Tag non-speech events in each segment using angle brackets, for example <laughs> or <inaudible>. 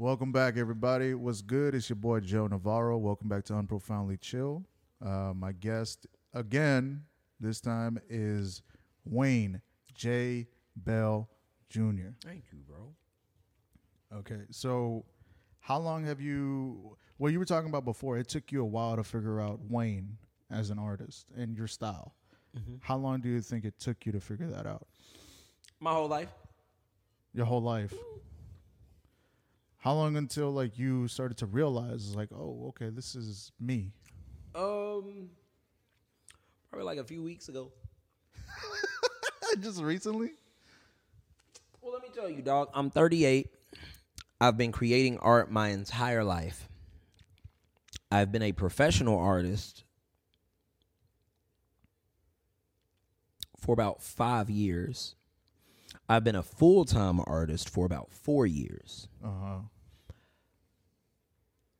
Welcome back, everybody. What's good? It's your boy Joe Navarro. Welcome back to Unprofoundly Chill. Uh, my guest again this time is Wayne J. Bell Jr. Thank you, bro. Okay, so how long have you? Well, you were talking about before. It took you a while to figure out Wayne as an artist and your style. How long do you think it took you to figure that out? My whole life. Your whole life. How long until like you started to realize like, oh, okay, this is me. Um, probably like a few weeks ago. <laughs> Just recently? Well, let me tell you, dog. I'm 38. I've been creating art my entire life. I've been a professional artist for about five years. I've been a full time artist for about four years. Uh huh.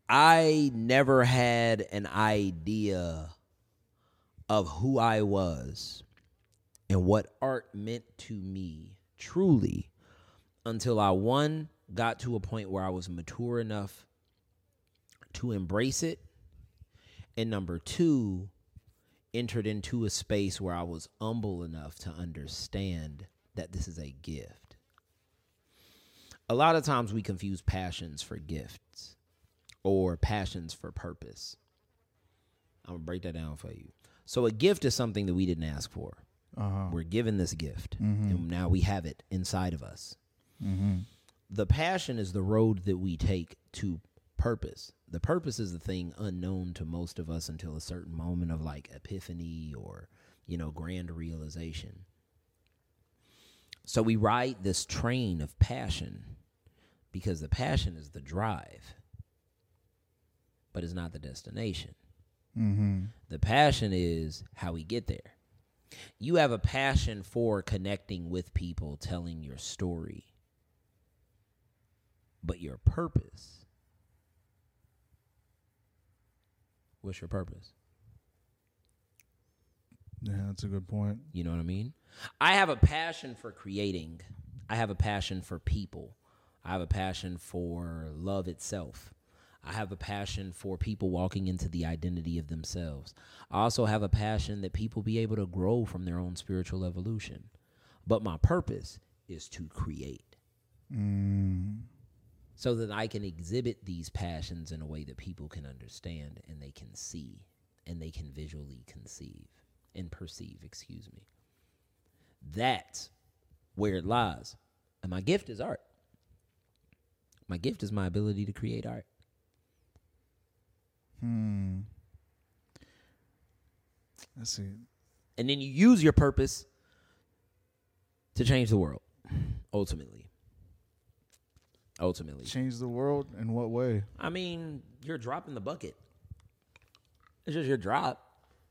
I never had an idea of who I was and what art meant to me truly until I one got to a point where I was mature enough to embrace it and number 2 entered into a space where I was humble enough to understand that this is a gift. A lot of times we confuse passions for gifts or passions for purpose. I'm gonna break that down for you. So a gift is something that we didn't ask for. Uh-huh. We're given this gift, and now we have it inside of us. The passion is the road that we take to purpose. The purpose is the thing unknown to most of us until a certain moment of like epiphany or you know grand realization. So we ride this train of passion because the passion is the drive, but it's not the destination. Mm-hmm. The passion is how we get there. You have a passion for connecting with people, telling your story. But your purpose. What's your purpose? Yeah, that's a good point. You know what I mean? I have a passion for creating. I have a passion for people. I have a passion for love itself. I have a passion for people walking into the identity of themselves. I also have a passion that people be able to grow from their own spiritual evolution. But my purpose is to create Mm. so that I can exhibit these passions in a way that people can understand and they can see and they can visually conceive and perceive, excuse me. That's where it lies. And my gift is art. My gift is my ability to create art. Hmm. Let's see. And then you use your purpose to change the world, ultimately. Ultimately. Change the world in what way? I mean, you're dropping the bucket. It's just your drop.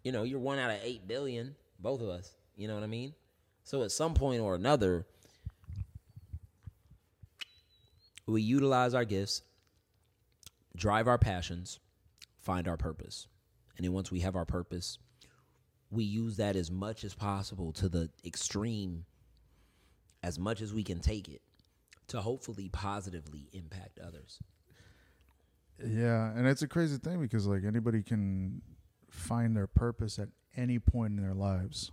You know, you're one out of eight billion, both of us. You know what I mean? So at some point or another, we utilize our gifts, drive our passions, find our purpose. And then once we have our purpose, we use that as much as possible to the extreme, as much as we can take it, to hopefully positively impact others. Yeah, and it's a crazy thing because like anybody can find their purpose at any point in their lives.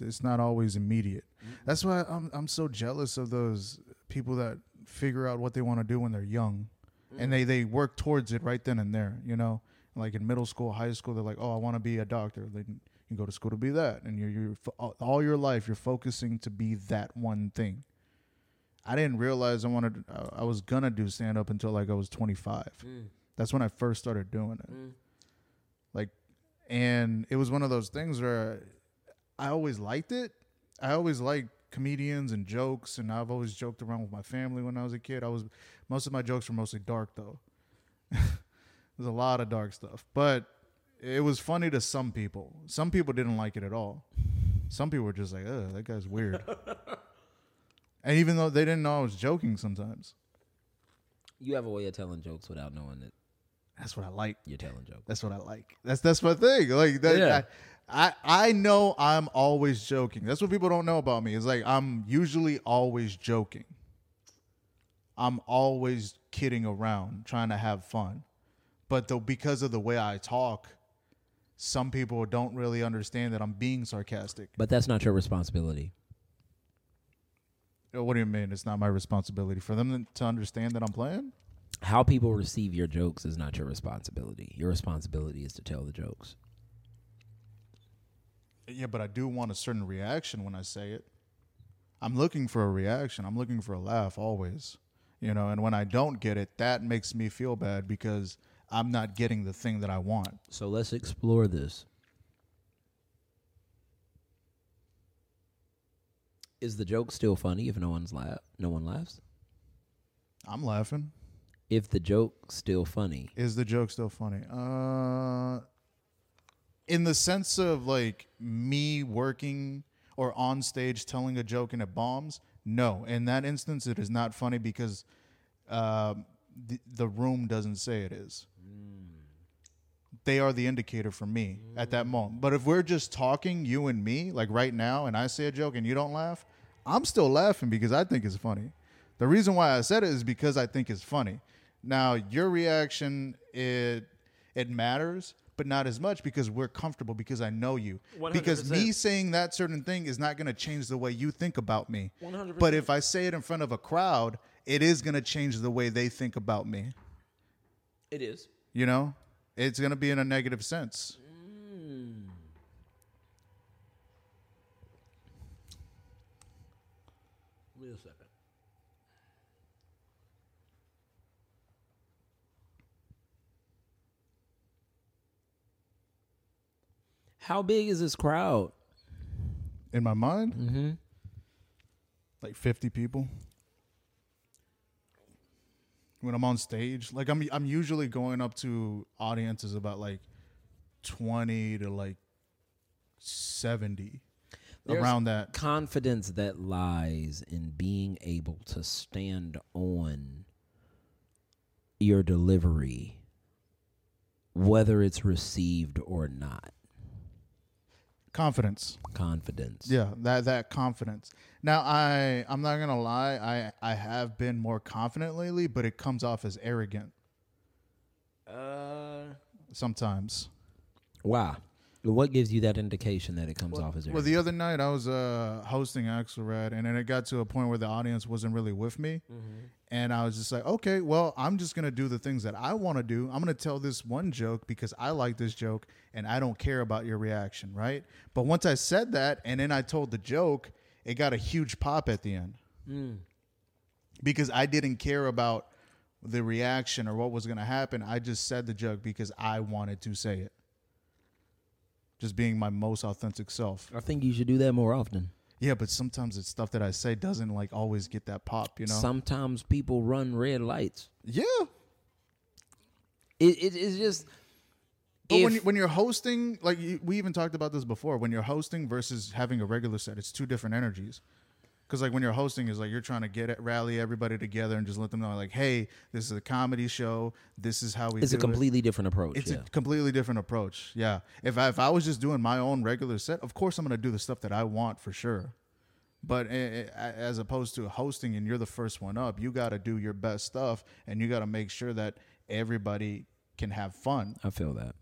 It's not always immediate. Mm-hmm. That's why I'm I'm so jealous of those people that figure out what they want to do when they're young, and they mm-hmm. they work towards it right then and there. You know, like in middle school, high school, they're like, oh, I want to be a doctor. Then you go to school to be that, and you're you're all- your life you're focusing to be that one thing. I didn't realize I wanted. I- I was gonna do stand up until like I was 25. Mm. That's when I first started doing it. Like, and it was one of those things where I always liked it. I always liked comedians and jokes, and I've always joked around with my family when I was a kid. I was most of my jokes were mostly dark though. <laughs> There's a lot of dark stuff, but it was funny to some people. Some people didn't like it at all. Some people were just like, "Ugh, that guy's weird." <laughs> and even though they didn't know I was joking, sometimes You have a way of telling jokes without knowing that that's what I like. you're telling jokes. That's what I like. That's that's my thing. Like that. Yeah. I, I I know I'm always joking. That's what people don't know about me. Is like I'm usually always joking. I'm always kidding around, trying to have fun. But though because of the way I talk, some people don't really understand that I'm being sarcastic. But that's not your responsibility. What do you mean? It's not my responsibility for them to understand that I'm playing? How people receive your jokes is not your responsibility. Your responsibility is to tell the jokes. Yeah, but I do want a certain reaction when I say it. I'm looking for a reaction. I'm looking for a laugh always. You know, and when I don't get it, that makes me feel bad because I'm not getting the thing that I want. So let's explore this. Is the joke still funny if no one's laugh? No one laughs. I'm laughing. If the joke's still funny, Is the joke still funny? Uh in the sense of like me working or on stage telling a joke and it bombs, no. In that instance it is not funny because um the, the room doesn't say it is. They are the indicator for me at that moment. But if we're just talking, you and me, like right now, and I say a joke and you don't laugh, I'm still laughing because I think it's funny. The reason why I said it is because I think it's funny. Now, your reaction it it matters, but not as much because we're comfortable because I know you. Because me saying that certain thing is not going to change the way you think about me. 100%. But if I say it in front of a crowd, it is going to change the way they think about me. it is. You know? It's going to be in a negative sense. Wait a second. How big is this crowd? In my mind, Mm-hmm. like 50 people. When I'm on stage, like I'm I'm usually going up to audiences about like 20 to like 70 There's- around that. Confidence that lies in being able to stand on your delivery, whether it's received or not. Confidence. Confidence. Yeah, that that confidence. Now I I'm not gonna lie, I I have been more confident lately, but it comes off as arrogant Uh, sometimes. wow. What gives you that indication that it comes Well, off as well, the other night I was uh, hosting Axelrad, and then it got to a point where the audience wasn't really with me, and I was just like, okay, well, I'm just gonna do the things that I want to do. I'm gonna tell this one joke because I like this joke, and I don't care about your reaction, right? But once I said that, and then I told the joke, it got a huge pop at the end because I didn't care about the reaction or what was gonna happen. I just said the joke because I wanted to say it. Just being my most authentic self. I think you should do that more often. Yeah, but sometimes it's stuff that I say doesn't like always get that pop, you know? Sometimes people run red lights. yeah. It, it it's just. But when, you, when you're hosting, like you, we even talked about this before, when you're hosting versus having a regular set, it's two different energies. Because like when you're hosting, is like you're trying to get it, rally everybody together and just let them know, like, hey, this is a comedy show. This is how we. it's a do it. completely different approach. It's yeah. a completely different approach. Yeah. If I, if I was just doing my own regular set, of course I'm going to do the stuff that I want for sure. But as opposed to hosting and you're the first one up, you got to do your best stuff and you got to make sure that everybody can have fun, I feel that.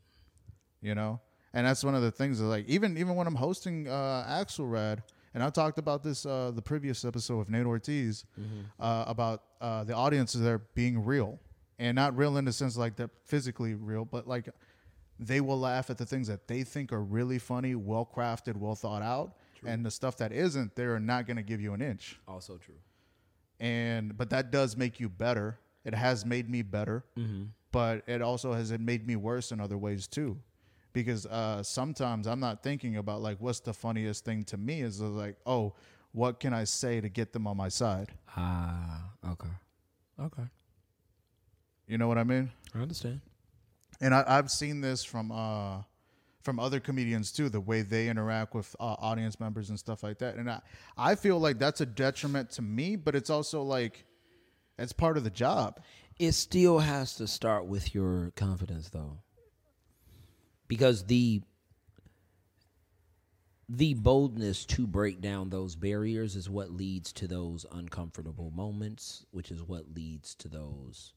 you know? And that's one of the things that like even even when I'm hosting uh Axelrad and I talked about this uh the previous episode with Nate Ortiz uh about uh the audiences there being real. And not real in the sense like they're physically real, but like they will laugh at the things that they think are really funny, well crafted, well thought out. And the stuff that isn't, they're not gonna give you an inch. Also true. And but that does make you better. It has made me better, but it also has it made me worse in other ways too. Because uh, sometimes I'm not thinking about like what's the funniest thing to me is like, oh, what can I say to get them on my side? Ah, okay, okay. You know what I mean? I understand. And I, I've seen this from uh, from other comedians too, the way they interact with uh, audience members and stuff like that. And I, I feel like that's a detriment to me, but it's also like it's part of the job. It still has to start with your confidence, though, because the the boldness to break down those barriers is what leads to those uncomfortable moments, which is what leads to those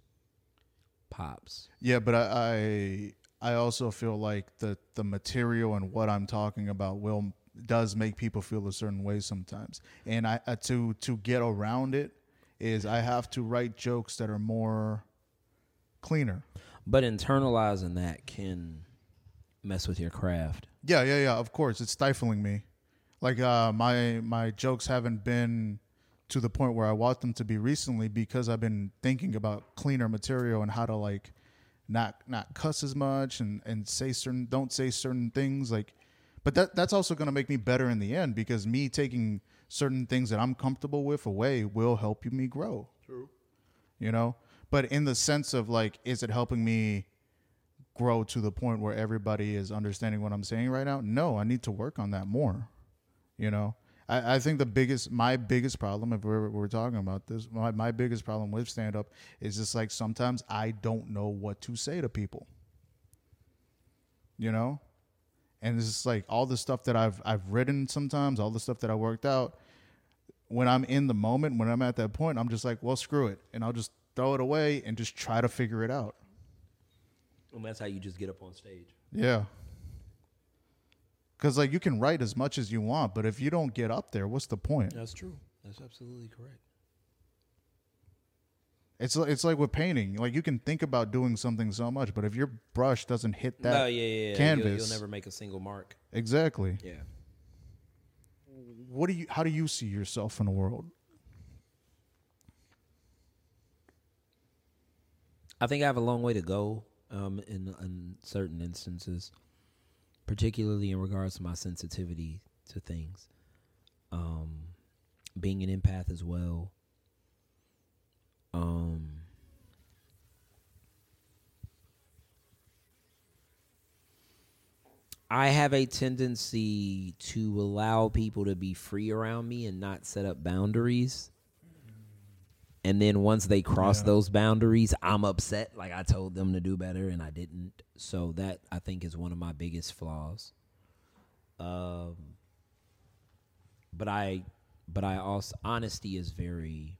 pops. Yeah, but I, I I also feel like the the material and what I'm talking about will does make people feel a certain way sometimes. And I uh, to to get around it is I have to write jokes that are more cleaner. But internalizing that can mess with your craft. Yeah, yeah, yeah. Of course, it's stifling me. Like uh, my my jokes haven't been to the point where I want them to be recently because I've been thinking about cleaner material and how to like not not cuss as much and and say certain don't say certain things like. But that that's also going to make me better in the end because me taking certain things that I'm comfortable with away will help me grow. True. You know, but in the sense of like, is it helping me grow to the point where everybody is understanding what I'm saying right now? No, I need to work on that more. You know, I, I think the biggest, my biggest problem, if we're, we're talking about this, my, my biggest problem with stand up is just like sometimes I don't know what to say to people. You know? And it's just like all the stuff that I've I've written sometimes, all the stuff that I worked out. When I'm in the moment, when I'm at that point, I'm just like, well, screw it, and I'll just throw it away and just try to figure it out. And that's how you just get up on stage. Yeah. Cause like you can write as much as you want, but if you don't get up there, what's the point? That's true. That's absolutely correct. It's it's like with painting. Like you can think about doing something so much, but if your brush doesn't hit that no, yeah, yeah, yeah. canvas, You'll, you'll never make a single mark. exactly. Yeah. What do you? How do you see yourself in the world? I think I have a long way to go um, in, in certain instances, particularly in regards to my sensitivity to things. Um, being an empath as well. Um, I have a tendency to allow people to be free around me and not set up boundaries. And then once they cross Yeah. those boundaries, I'm upset. Like I told them to do better and I didn't. So that I think is one of my biggest flaws. Um, but I, but I also honesty is very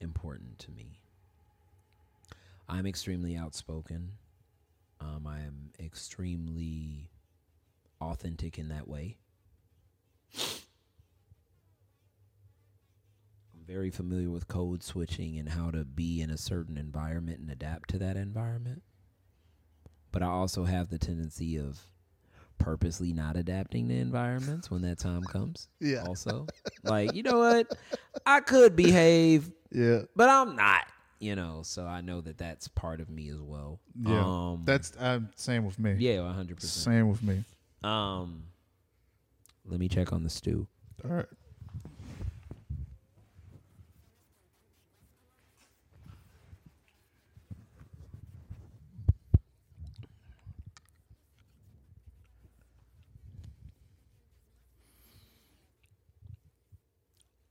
important to me. I'm extremely outspoken. Um, I am extremely authentic in that way. I'm very familiar with code switching and how to be in a certain environment and adapt to that environment. But I also have the tendency of purposely not adapting to environments when that time comes. <laughs> Yeah. Also, like, you know what? I could behave Yeah, but I'm not, you know. So I know that that's part of me as well. yeah. um, That's uh, same with me. yeah, 100. percent same with me. Um, let me check on the stew. All right.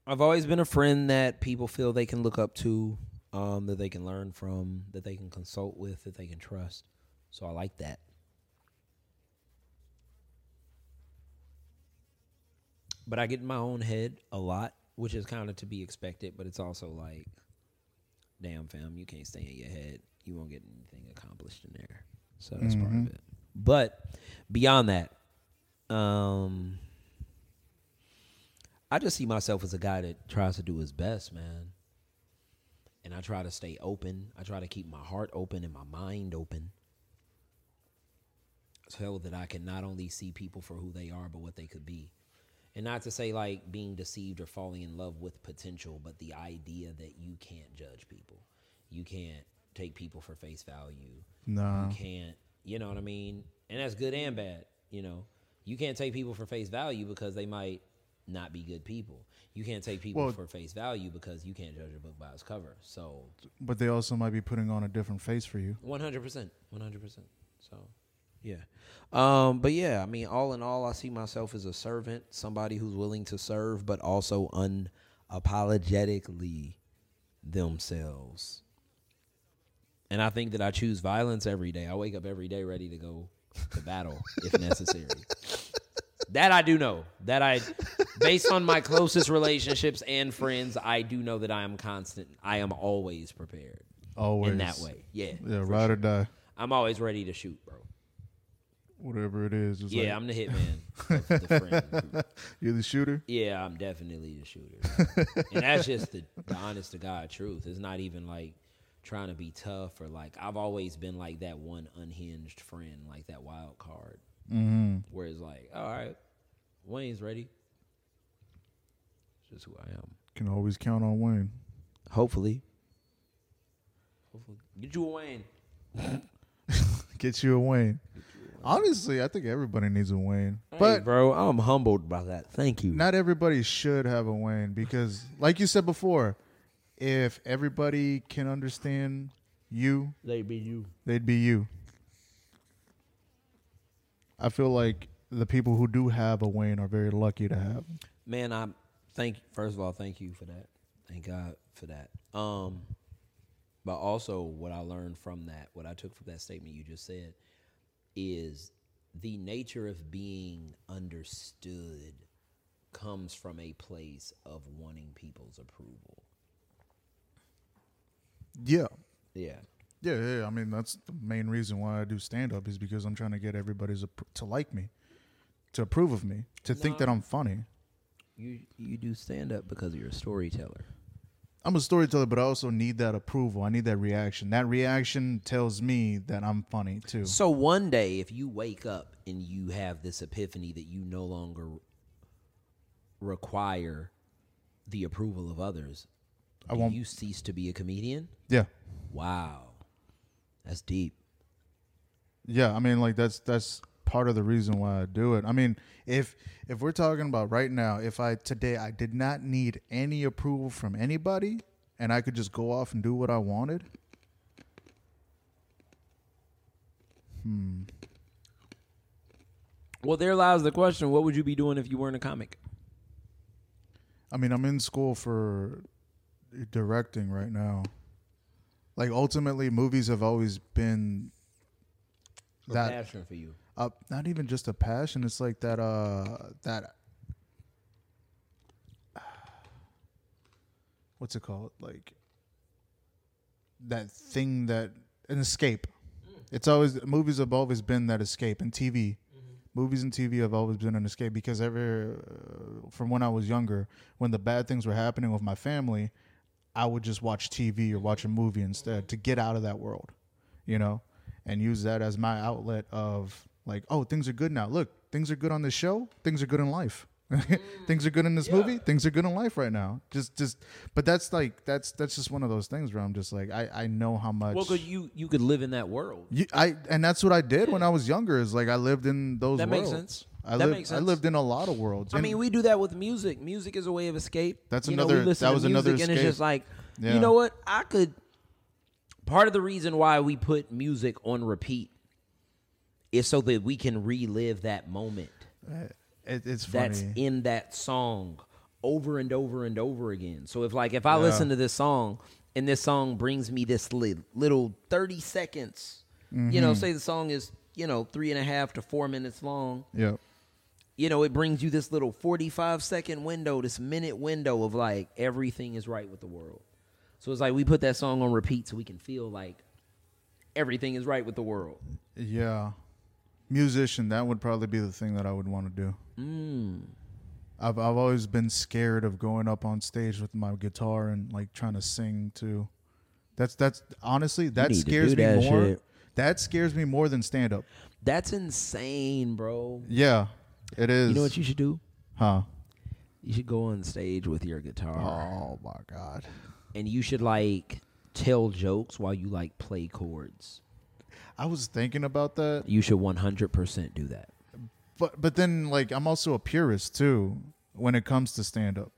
I've always been a friend that people feel they can look up to, um, that they can learn from, that they can consult with, that they can trust. So I like that. But I get in my own head a lot, which is kind of to be expected. But it's also like, damn, fam, you can't stay in your head. You won't get anything accomplished in there. So that's part of it. But beyond that, um, I just see myself as a guy that tries to do his best, man. And I try to stay open. I try to keep my heart open and my mind open. So that I can not only see people for who they are, but what they could be. And not to say like being deceived or falling in love with potential, but the idea that you can't judge people. You can't take people for face value. No. You can't, you know what I mean? And that's good and bad, you know. You can't take people for face value because they might not be good people. You can't take people Well- for face value because you can't judge a book by its cover. So, But they also might be putting on a different face for you. 100%. 100%. So, yeah. Um, but yeah, I mean, all in all, I see myself as a servant, somebody who's willing to serve, but also unapologetically themselves. And I think that I choose violence every day. I wake up every day ready to go to battle if necessary. <laughs> That I do know. That I, based on my closest relationships and friends, I do know that I am constant. I am always prepared Always in that way. Yeah. Yeah, ride sure. or die. I'm always ready to shoot, bro. Whatever it is. Yeah, like, I'm the hitman. the <laughs> you're the shooter. Yeah, I'm definitely the shooter. and that's just the, the honest to God truth. It's not even like trying to be tough or like I've always been like that one unhinged friend, like that wild card. Mm-hmm. Where it's like, all right, Wayne's ready. It's just who I am. Can always count on Wayne. Hopefully. Hopefully. Get you a Wayne. <laughs> Get you a Wayne. Honestly, I think everybody needs a Wayne. But But bro, I'm humbled by that. Thank you. not everybody should have a Wayne because, like you said before, if everybody can understand you, they'd be you. they'd be you. I feel like the people who do have a Wayne are very lucky to have. him. Man, I thank first of all, thank you for that. Thank God for that. Um but also what I learned from that, what I took from that statement you just said is the nature of being understood comes from a place of wanting people's approval. Yeah. Yeah. Yeah, yeah. I mean, that's the main reason why I do stand up is because I'm trying to get everybody's appro- to like me, to approve of me, to think that I'm funny. You you do stand up because you're a storyteller. I'm a storyteller, but I also need that approval. I need that reaction. That reaction tells me that I'm funny too. So one day, if you wake up and you have this epiphany that you no longer require the approval of others, I do won't- you cease to be a comedian? Yeah, Wow, that's deep. yeah. I mean, like that's that's part of the reason why I do it. I mean, if if we're talking about right now, if I today I did not need any approval from anybody, and I could just go off and do what I wanted. Hmm. Well, there lies the question: What would you be doing if you weren't a comic? I mean, I'm in school for directing right now. Like ultimately, movies have always been Or that passion for you? uh, not even just a passion. It's like that uh that <sighs> what's it called? Like that thing that an escape. It's always movies have always been that escape, and TV. Movies and TV have always been an escape because ever uh, from when I was younger, when the bad things were happening with my family, I would just watch TV or watch a movie instead to get out of that world, you know, and use that as my outlet of like, oh, things are good now. Look, things are good on this show. Things are good in life. <laughs> things are good in this movie. Things are good in life right now. Just, just, but that's like that's that's just one of those things where I'm just like, I I know how much. Well, because you you could live in that world. You, I and that's what I did when I was younger. Is like I lived in those. That makes worlds. sense. I That lived. I lived in a lot of worlds. I mean, we do that with music. Music is a way of escape. That's You know, another- listen that was another and it's just like, Yeah. you know what? I could. Part of the reason why we put music on repeat is so that we can relive that moment it, it's funny. that's in that song over and over and over again. So if like if I Yeah. listen to this song and this song brings me this li- little thirty seconds, you Mm-hmm. know, say the song is you know three and a half to four minutes long yeah. You know, it brings you this little 45 second window, this minute window of like everything is right with the world. So it's like we put that song on repeat so we can feel like everything is right with the world. Yeah. Musician, that would probably be the thing that I would want to do. Mm. I've I've always been scared of going up on stage with my guitar and like trying to sing too. That's that's honestly that scares me that more. shit. That scares me more than stand up. That's insane, bro. Yeah. It is. You know what you should do? Huh. You should go on stage with your guitar Oh my god. and you should like tell jokes while you like play chords. I was thinking about that. You should 100% do that. But but then like I'm also a purist too when it comes to stand up.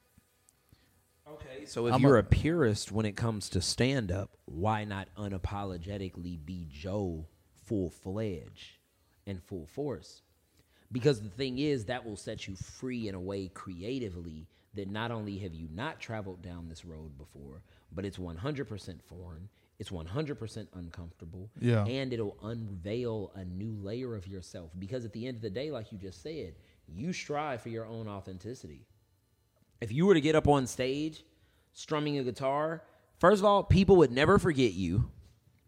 Okay, so if I'm you're a- a, purist when it comes to stand up, why not unapologetically be Joe full fledged and full force? Because the thing is, that will set you free in a way creatively that not only have you not traveled down this road before, but it's 100% foreign, it's 100% uncomfortable, Yeah. and it'll unveil a new layer of yourself. Because at the end of the day, like you just said, you strive for your own authenticity. If you were to get up on stage strumming a guitar, first of all, people would never forget you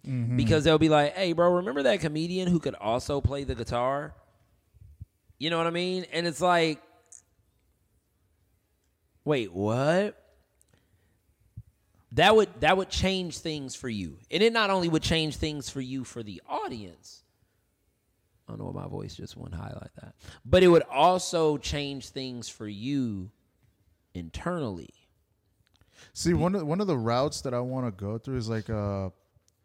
mm-hmm. because they'll be like, "Hey, bro, remember that comedian who could also play the guitar?" You know what I mean? And it's like, wait, what? That would that would change things for you, and it not only would change things for you for the audience. I don't know why my voice just went high like that, but it would also change things for you internally. See, one of one of the routes that I want to go through is like a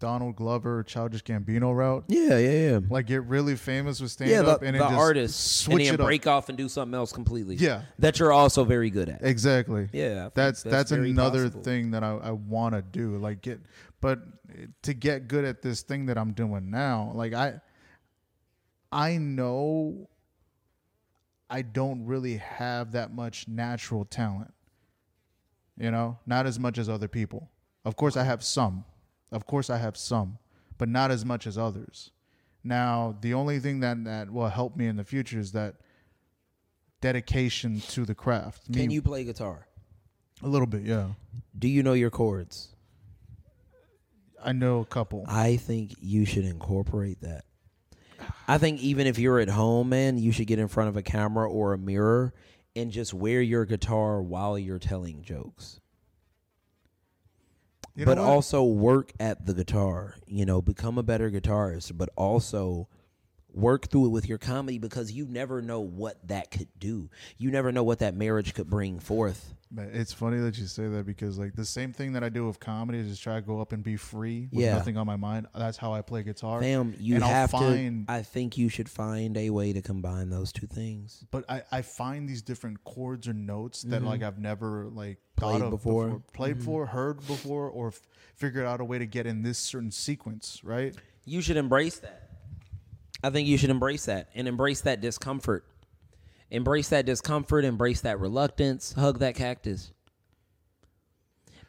Donald Glover, Childish Gambino route. Yeah, yeah, yeah. Like get really famous with stand Yeah, the, up and the artist, switch and then it up. break off and do something else completely. Yeah. that you're also very good at. Exactly. Yeah, that's that's that's, another possible. thing that I, I want to do. Like get, but to get good at this thing that I'm doing now, like I, I know I don't really have that much natural talent. You know, not as much as other people. Of course, I have some. Of course, I have some, but not as much as others. Now, the only thing that that will help me in the future is that dedication to the craft. Can Me- you play guitar? a little bit, yeah. Do you know your chords? I know a couple. I think you should incorporate that. I think even if you're at home, man, you should get in front of a camera or a mirror and just wear your guitar while you're telling jokes. You know but what? also work at the guitar, you know, become a better guitarist, but also work through it with your comedy because you never know what that could do. You never know what that marriage could bring forth. But it's funny that you say that because like the same thing that I do with comedy is just try to go up and be free with Yeah. nothing on my mind. That's how I play guitar. Fam, you And I'll have find- to I think you should find a way to combine those two things. But I, I find these different chords or notes that mm-hmm. like I've never like Played thought of before. before, played mm-hmm. before, heard before, or f- figured out a way to get in this certain sequence, right? You should embrace that. I think you should embrace that and embrace that discomfort. Embrace that discomfort, embrace that reluctance, hug that cactus.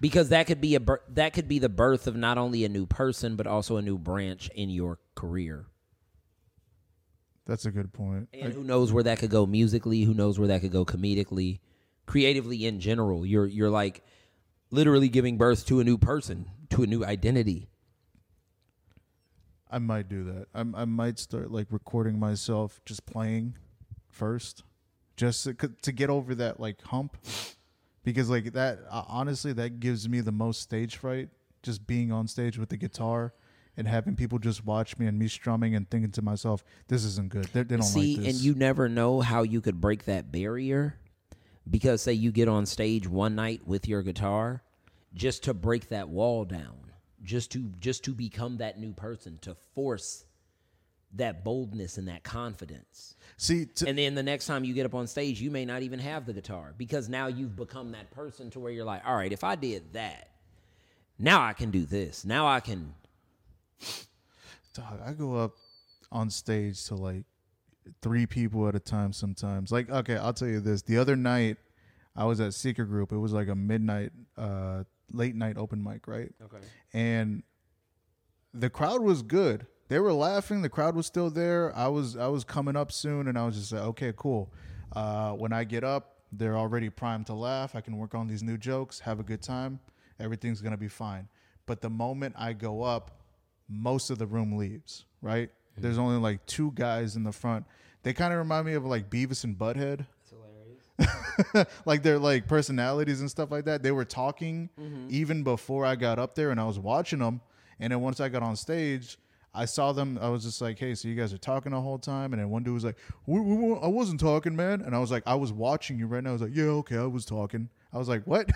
Because that could be a that could be the birth of not only a new person but also a new branch in your career. That's a good point. And who knows where that could go musically, who knows where that could go comedically, creatively in general. You're you're like literally giving birth to a new person, to a new identity. I might do that. I, I might start like recording myself just playing first, just to, to get over that like hump, because like that uh, honestly that gives me the most stage fright. Just being on stage with the guitar and having people just watch me and me strumming and thinking to myself, "This isn't good." They, they don't See, like this. and you never know how you could break that barrier because say you get on stage one night with your guitar just to break that wall down, just to just to become that new person, to force that boldness and that confidence. see, to, And then the next time you get up on stage, you may not even have the guitar because now you've become that person to where you're like, all right, if I did that, now I can do this. Now I can. dog, I go up on stage to like three people at a time sometimes. Like, okay, I'll tell you this. The other night, I was at Secret Group. It was like a midnight, uh, late night open mic, right? Okay. And the crowd was good. They were laughing. The crowd was still there. I was I was coming up soon, and I was just like, okay, cool. Uh, when I get up, they're already primed to laugh. I can work on these new jokes, have a good time. Everything's gonna be fine. But the moment I go up, most of the room leaves. Right? There's only like two guys in the front. They kind of remind me of like Beavis and Butthead That's hilarious. <laughs> like their like personalities and stuff like that. They were talking even before I got up there, and I was watching them. And then once I got on stage, I saw them. I was just like, "Hey, so you guys are talking the whole time?" And then one dude was like, we, we, "I wasn't talking, man." And I was like, "I was watching you right now." I was like, "Yeah, okay, I was talking." I was like, "What?"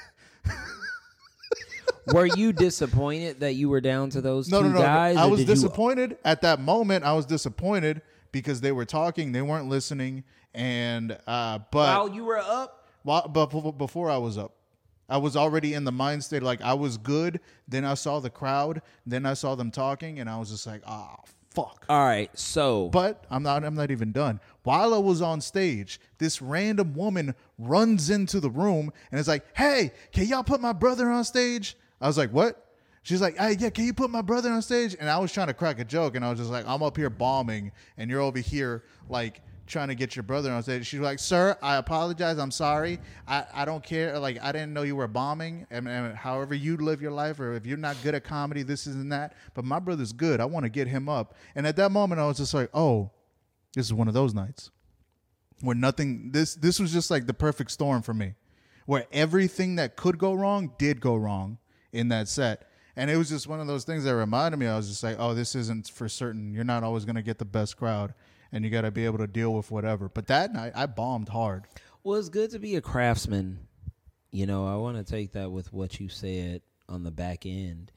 <laughs> were you disappointed that you were down to those no, two no, no. guys? I was did you- disappointed at that moment. I was disappointed because they were talking, they weren't listening, and uh, but while you were up. Well, but before- before I was up, I was already in the mind state like I was good. Then I saw the crowd. Then I saw them talking, and I was just like, ah, fuck. All right, so But I'm not. I'm not even done. While I was on stage, this random woman runs into the room and is like, "Hey, can y'all put my brother on stage?" I was like, "What?" She's like, "Hey, yeah, can you put my brother on stage?" And I was trying to crack a joke, and I was just like, "I'm up here bombing, and you're over here like trying to get your brother on stage. She's like, "Sir, I apologize. I'm sorry. I, I don't care. Like I didn't know you were bombing. And, and however you live your life, or if you're not good at comedy, this isn't that. But my brother's good. I want to get him up." And at that moment, I was just like, "Oh, this is one of those nights where nothing. This this was just like the perfect storm for me, where everything that could go wrong did go wrong in that set." And it was just one of those things that reminded me. I was just like, "Oh, this isn't for certain. You're not always going to get the best crowd." And you got to be able to deal with whatever. But that night, I bombed hard. Well, it's good to be a craftsman. You know, I want to take that with what you said on the back end.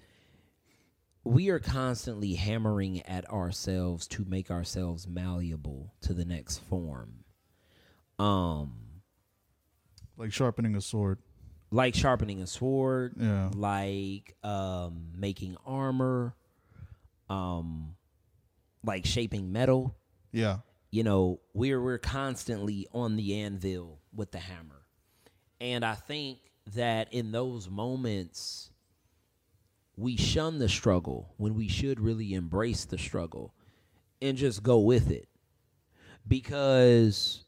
We are constantly hammering at ourselves to make ourselves malleable to the next form. Um, like sharpening a sword. Like sharpening a sword. Yeah. Like um, making armor. Um, like shaping metal. Yeah. You know, we're we're constantly on the anvil with the hammer. And I think that in those moments we shun the struggle when we should really embrace the struggle and just go with it. Because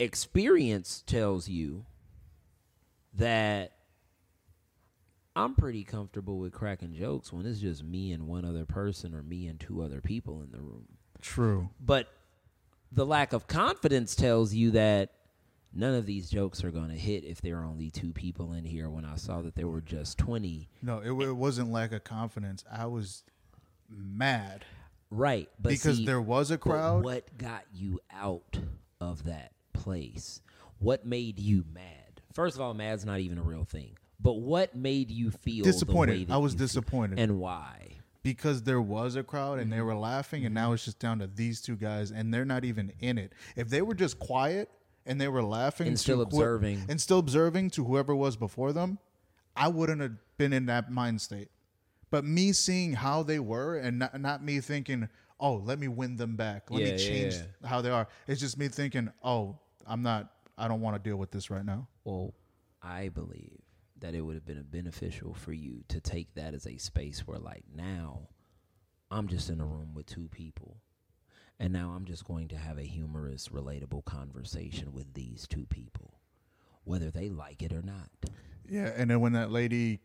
experience tells you that I'm pretty comfortable with cracking jokes when it's just me and one other person or me and two other people in the room. True. But the lack of confidence tells you that none of these jokes are going to hit if there are only two people in here when I saw that there were just 20. No, it, it wasn't lack of confidence. I was mad. Right. But because see, there was a crowd. What got you out of that place? What made you mad? First of all, mad's not even a real thing. But what made you feel disappointed? I was disappointed, and why? Because there was a crowd and they mm-hmm. were laughing, and now it's just down to these two guys, and they're not even in it. If they were just quiet and they were laughing and still observing and still observing to whoever was before them, I wouldn't have been in that mind state. But me seeing how they were and not, not me thinking, oh, let me win them back. Let yeah, me change yeah, yeah. how they are. It's just me thinking, oh, I'm not, I don't want to deal with this right now. Well, I believe that it would have been beneficial for you to take that as a space where like now I'm just in a room with two people and now I'm just going to have a humorous relatable conversation with these two people whether they like it or not. Yeah, and then when that lady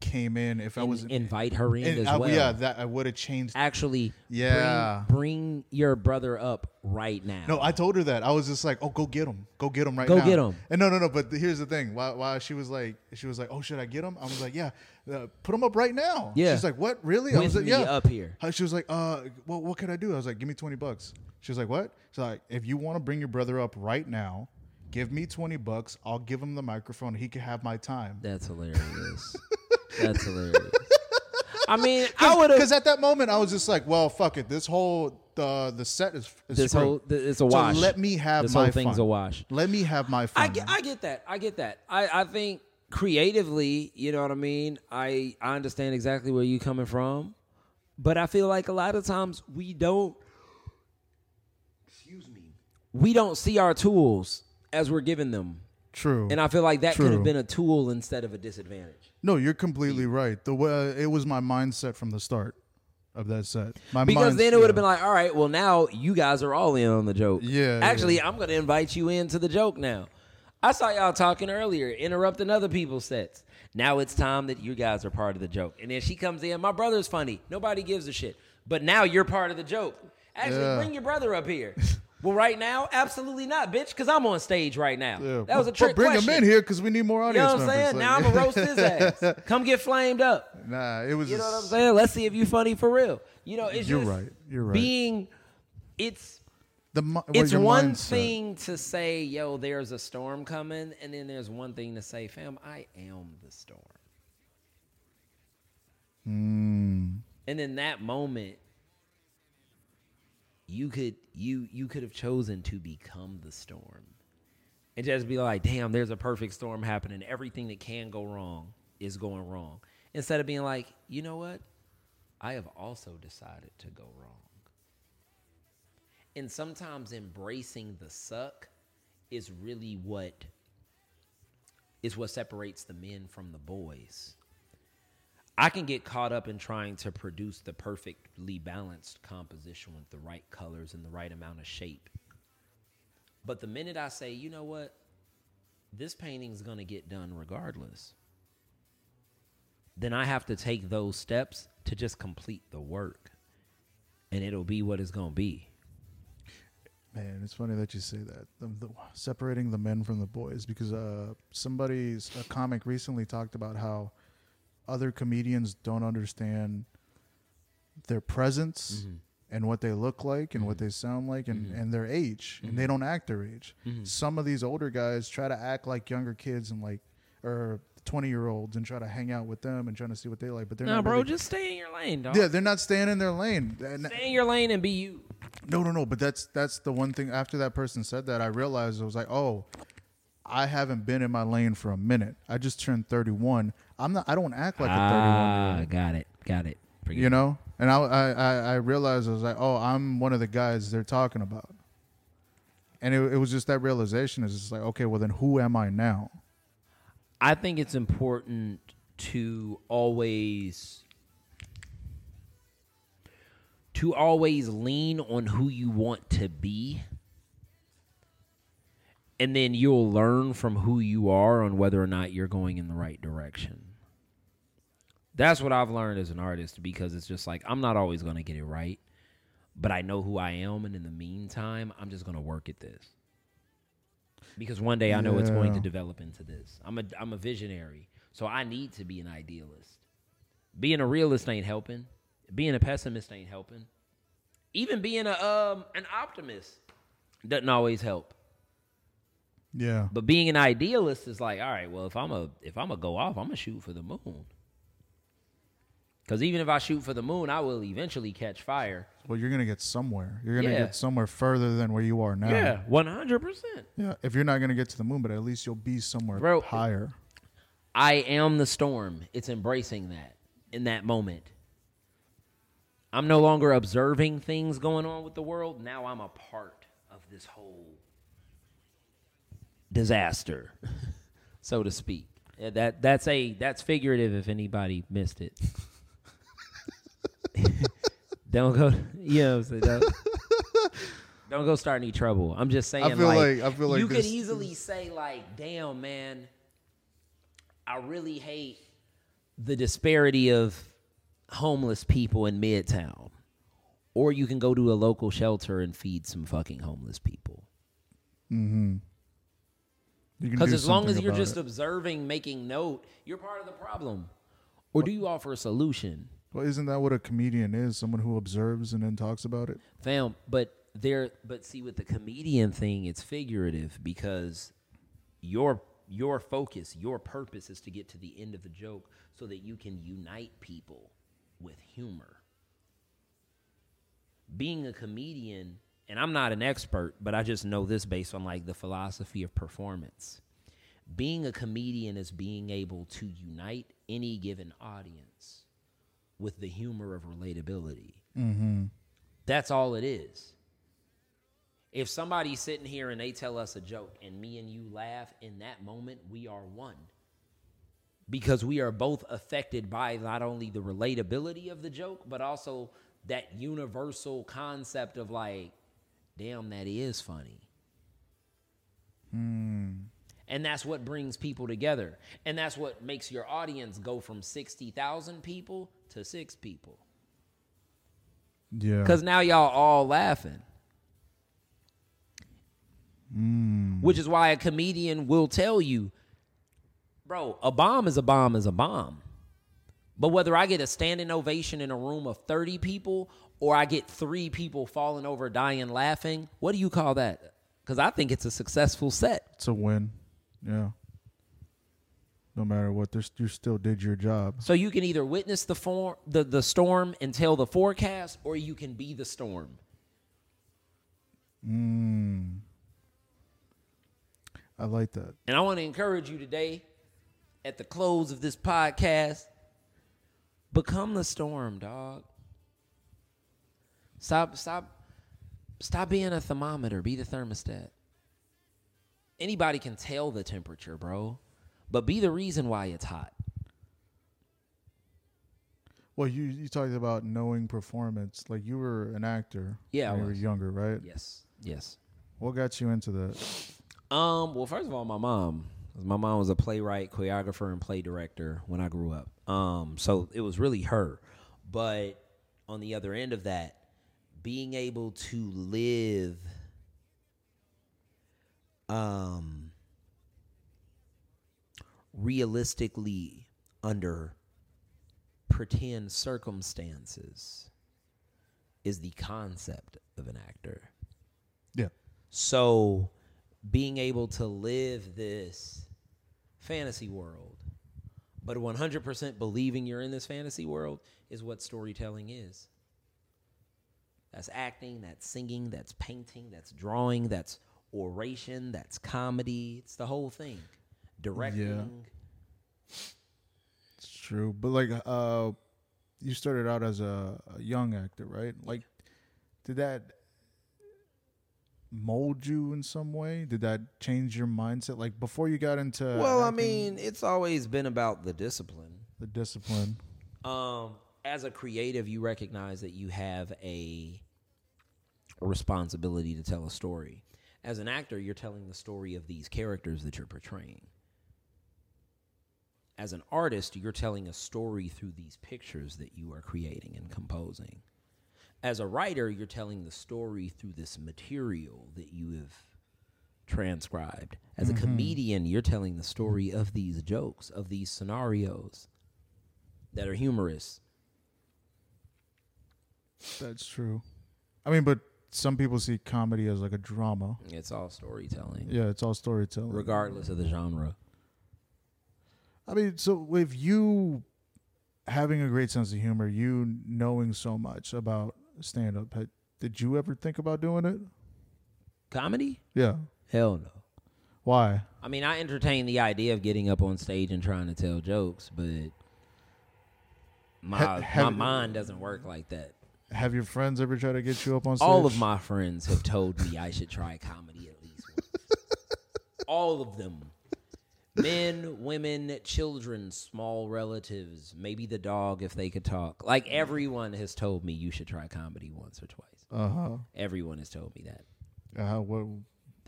came in, if I was invite her in as I, well. Yeah, that I would have changed. Actually, yeah, bring, bring, your brother up right now. No, I told her that. I was just like, oh, go get him, go get him right go now. Go get him. And no, no, no. But here's the thing. While, while she was like, she was like, oh, should I get him? I was like, yeah, uh, put him up right now. Yeah. She's like, what? Really? With I was like, yeah, up here. She was like, uh, well, what can I do? I was like, give me twenty bucks. She was like, what? She's like, if you want to bring your brother up right now, give me 20 bucks. I'll give him the microphone. He can have my time. That's hilarious. <laughs> That's hilarious. <laughs> I mean, I would because at that moment I was just like, well, fuck it. This whole the the set is, is this whole it's a wash. So let me have this my whole thing's fun. a wash. Let me have my fun. I get, I get that. I get that. I I think creatively, you know what I mean. I I understand exactly where you coming from, but I feel like a lot of times we don't. Excuse me. We don't see our tools as we're given them. True. And I feel like that could have been a tool instead of a disadvantage. No, you're completely right. The way it was my mindset from the start of that set. My because then it would have been like, all right, well now you guys are all in on the joke. Yeah. Actually. I'm going to invite you into the joke now. I saw y'all talking earlier, interrupting other people's sets. Now it's time that you guys are part of the joke. And then she comes in, my brother's funny. Nobody gives a shit. But now you're part of the joke. Actually, Yeah. bring your brother up here. <laughs> well, right now, absolutely not, bitch, because I'm on stage right now. Yeah. That was a trick but bring question. him in here because we need more audience. You know what I'm saying? members. Now I'm Like- gonna roast his ass. <laughs> Come get flamed up. Nah, it was. You know what I'm saying? Let's see if you funny for real. You know, it's You're just right. You're right. being it's The well, it's one mindset. thing to say, yo, there's a storm coming, and then there's one thing to say, fam, I am the storm. Mm, And in that moment, you could you you could have chosen to become the storm. And just be like, damn, there's a perfect storm happening. Everything that can go wrong is going wrong. Instead of being like, you know what? I have also decided to go wrong. And sometimes embracing the suck is really what is what separates the men from the boys. I can get caught up in trying to produce the perfectly balanced composition with the right colors and the right amount of shape. But the minute I say, you know what, this painting's gonna get done regardless, then I have to take those steps to just complete the work. And it'll be what it's gonna be. Man, it's funny that you say that. The, the, separating the men from the boys, because uh, somebody's a comic recently talked about how other comedians don't understand their presence Mm-hmm. and what they look like and what they sound like and, and their age, and they don't act their age. Mm-hmm. Some of these older guys try to act like younger kids and like or twenty year olds and try to hang out with them and trying to see what they like, but they're No, not. bro, really- just stay in your lane, dog. yeah, they're not staying in their lane. Stay in your lane and be you. no, no, no. But that's that's the one thing. After that person said that, I realized I was like, oh, I haven't been in my lane for a minute. I just turned thirty one. I'm not. I don't act like a thirty one. Ah, got it, got it. Forget You know. And I, I I I realized I was like, oh, I'm one of the guys they're talking about. And it, it was just that realization. Is just like, okay, well then, who am I now? I think it's important to always to always lean on who you want to be and then you'll learn from who you are on whether or not you're going in the right direction. That's what I've learned as an artist because it's just like I'm not always going to get it right, but I know who I am and in the meantime, I'm just going to work at this. Because one day I know it's going to develop into this. I'm a I'm a visionary, so I need to be an idealist. Being a realist ain't helping. Being a pessimist ain't helping. Even being a um an optimist doesn't always help. Yeah. But being an idealist is like, all right, well, if I'm a if I'm a go off, I'm gonna shoot for the moon. Because even if I shoot for the moon, I will eventually catch fire. Well, you're gonna get somewhere. You're gonna Yeah. get somewhere further than where you are now. Yeah, one hundred percent. Yeah. If you're not gonna get to the moon, but at least you'll be somewhere Bro, higher. I am the storm. It's embracing that in that moment. I'm no longer observing things going on with the world. Now I'm a part of this whole disaster, <laughs> so to speak. Yeah, that that's a that's figurative. If anybody missed it, don't go. <laughs> You know, what I'm saying? don't, <laughs> don't go start any trouble. I'm just saying. feel like, like- I feel like you could easily say like, "Damn, man." I really hate the disparity of homeless people in Midtown. Or you can go to a local shelter and feed some fucking homeless people. Mm-hmm. Because as long as you're just it. observing, making note, you're part of the problem. Or do you offer a solution? Well, isn't that what a comedian is? Someone who observes and then talks about it. Fam, but there but see with the comedian thing, it's figurative because your your focus, your purpose is to get to the end of the joke so that you can unite people with humor. Being a comedian, and I'm not an expert, but I just know this based on like the philosophy of performance. Being a comedian is being able to unite any given audience with the humor of relatability. Mm-hmm. That's all it is. If somebody's sitting here and they tell us a joke and me and you laugh, in that moment, we are one. Because we are both affected by not only the relatability of the joke, but also that universal concept of like, damn, that is funny. And that's what brings people together. And that's what makes your audience go from 60,000 people to six people. Yeah. Because now y'all all laughing. Mm. Which is why a comedian will tell you, bro, a bomb is a bomb is a bomb. But whether I get a standing ovation in a room of 30 people or I get three people falling over, dying, laughing, what do you call that? Because I think it's a successful set. it's a win. Yeah. No matter what, there's you still did your job. So you can either witness the form, the, the storm and tell the forecast, or you can be the storm. Mm. I like that. And I want to encourage you today at the close of this podcast become the storm, dog. Stop stop stop being a thermometer, be the thermostat. Anybody can tell the temperature, bro, but be the reason why it's hot. Well, you you talked about knowing performance. Like you were an actor. Yeah, when you were younger, right? Yes. Yes. What got you into that? Um. Well, first of all, my mom. My mom was a playwright, choreographer, and play director when I grew up. Um. So it was really her. But on the other end of that, being able to live, um, realistically under pretend circumstances is the concept of an actor. Yeah. So being able to live this fantasy world, but 100% believing you're in this fantasy world is what storytelling is. That's acting, that's singing, that's painting, that's drawing, that's oration, that's comedy. It's the whole thing. Directing. It's true, but like, uh, you started out as a, a young actor, right? Like, did that mold you in some way? Did that change your mindset? Like before you got into Well, I mean, it's always been about the discipline. the discipline. Um, as a creative, you recognize that you have a responsibility to tell a story. As an actor, you're telling the story of these characters that you're portraying. As an artist, you're telling a story through these pictures that you are creating and composing. As a writer, you're telling the story through this material that you have transcribed. As a mm-hmm. comedian, you're telling the story of these jokes, of these scenarios that are humorous. That's true. I mean, but some people see comedy as like a drama. It's all storytelling, Yeah, it's all storytelling. regardless of the genre. I mean, so with you having a great sense of humor, you knowing so much about stand up, did you ever think about doing it? Comedy? Yeah. Hell no. Why? I mean, I entertain the idea of getting up on stage and trying to tell jokes, but my Ha- have- my mind doesn't work like that. Have your friends ever tried to get you up on stage? All of my friends have told me I should try comedy at least once. <laughs> All of them. Men, women, children, small relatives, maybe the dog if they could talk. Like everyone has told me you should try comedy once or twice. Uh huh. Everyone has told me that. Uh, what,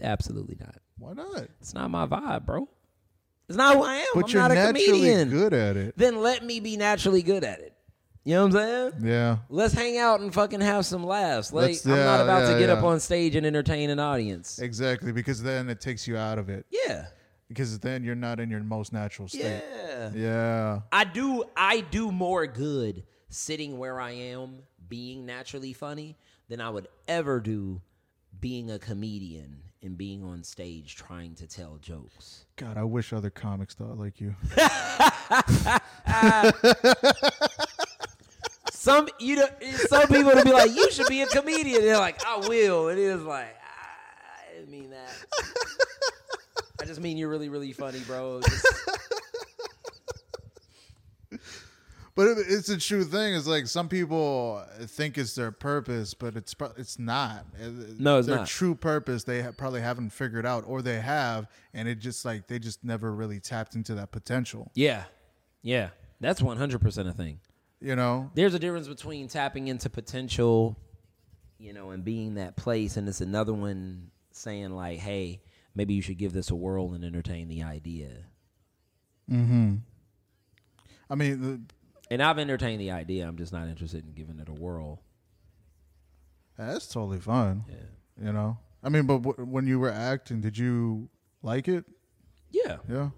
Absolutely not. why not? It's not my vibe, bro. It's not who I am. But I'm you're not a naturally comedian. good at it. Then let me be naturally good at it. You know what I'm saying? Yeah. Let's hang out and fucking have some laughs. Like Let's- I'm not about yeah, to get up on stage and entertain an audience. Exactly, because then it takes you out of it. Yeah. Because then you're not in your most natural state. Yeah. Yeah. I do I do more good sitting where I am being naturally funny than I would ever do being a comedian and being on stage trying to tell jokes. God, I wish other comics thought like you. <laughs> Some you know some people to be like, you should be a comedian. They're like, I will. It is like, "Ah, I didn't mean that. I just mean you're really, really funny, bro. Just- <laughs> But it, it's a true thing. It's like some people think it's their purpose, but it's it's not. Uh, No, it's their not. true purpose. They ha- probably haven't figured out, or they have, and it just like they just never really tapped into that potential. yeah. Yeah. That's 100% a thing. You know? There's a difference between tapping into potential, you know, and being that place, and it's another one saying like, "Hey, maybe you should give this a whirl and entertain the idea." Mm-hmm. I mean, the, And I've entertained the idea. I'm just not interested in giving it a whirl. that's totally fine. Yeah. You know? I mean, but w- when you were acting, did you like it? Yeah. Yeah.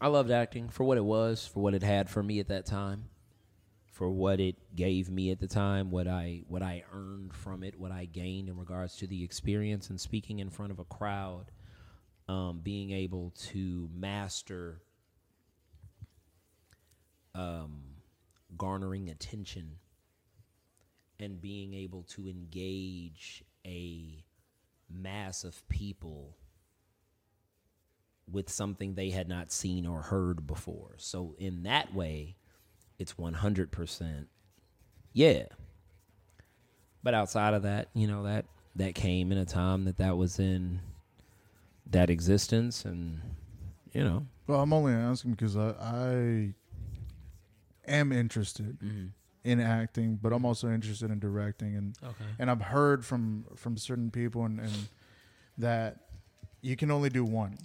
I loved acting for what it was, for what it had for me at that time, for what it gave me at the time, what I what I earned from it, what I gained in regards to the experience and speaking in front of a crowd, um, being able to master um, garnering attention and being able to engage a mass of people with something they had not seen or heard before. So in that way, it's 100% yeah. But outside of that, you know, that that came in a time that that was in that existence and you know, Well, I'm only asking because I, I am interested. Mm-hmm. in acting, but I'm also interested in directing and Okay. and I've heard from from certain people and, and that you can only do one.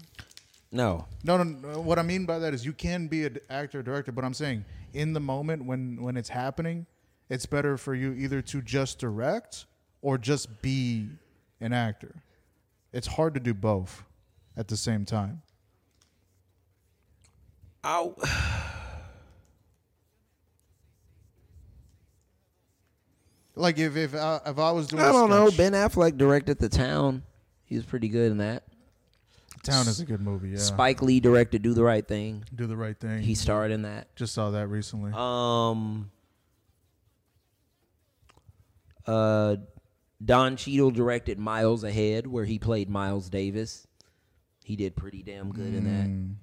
No. No, no, no. What I mean by that is you can be an actor, or director, but I'm saying in the moment when when it's happening, it's better for you either to just direct or just be an actor. It's hard to do both at the same time. I, Like if if I, if I was doing, I don't know. Ben Affleck directed The Town. He was pretty good in that. Town is a good movie. Yeah, Spike Lee directed Do the Right Thing. do the right thing. He starred in that. just saw that recently. Um. Uh, Don Cheadle directed Miles Ahead, where he played Miles Davis. He did pretty damn good in that. Mm,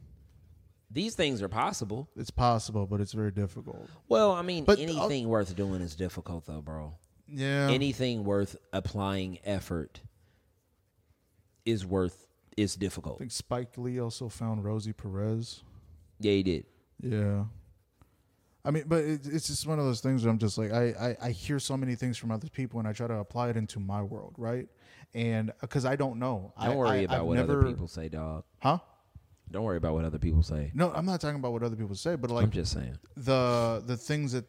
These things are possible. it's possible, but it's very difficult. Well, I mean, But, uh, anything worth doing is difficult, though, bro. Yeah, Anything worth applying effort is worth is difficult. I think Spike Lee also found Rosie Perez. Yeah, he did. Yeah. I mean, but it, it's just one of those things where I'm just like, I, I, I hear so many things from other people and I try to apply it into my world, right? And because I don't know. Don't I, worry I, about I've what never, other people say, dog. Huh? Don't worry about what other people say. No, I'm not talking about what other people say, but like I'm just saying. the the things that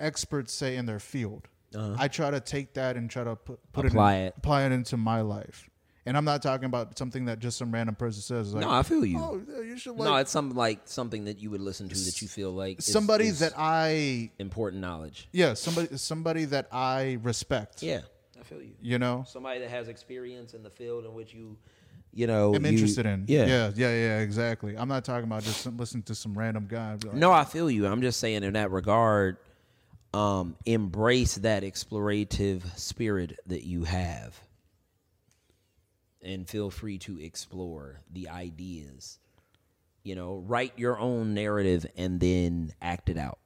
experts say in their field. Uh-huh. I try to take that and try to put, put Apply it, in, it. apply it into my life. And I'm not talking about something that just some random person says. Like, no, I feel you. oh, you should like no, it's something like something that you would listen to that you feel like is- somebody is that I important knowledge. yeah somebody somebody that I respect. Yeah, I feel you. You know, Somebody that has experience in the field in which you, you know, I'm interested in. Yeah. yeah, yeah, yeah. Exactly. I'm not talking about just some, listening to some random guy. like, No, I feel you. I'm just saying in that regard, um, embrace that explorative spirit that you have. And feel free to explore the ideas. You know, write your own narrative and then act it out.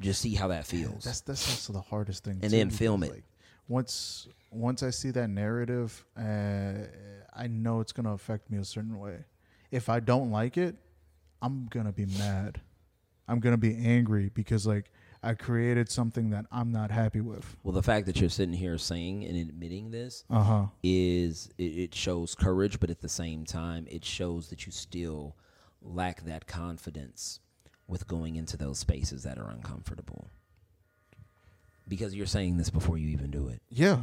Just see how that feels. That's that's also the hardest thing. And too, then film it. Like, once once I see that narrative, uh, I know it's gonna affect me a certain way. If I don't like it, I'm gonna be mad. I'm gonna be angry because like I created something that I'm not happy with. well, the fact that you're sitting here saying and admitting this Uh huh. is it, it shows courage, but at the same time, it shows that you still lack that confidence with going into those spaces that are uncomfortable. Because you're saying this before you even do it. Yeah.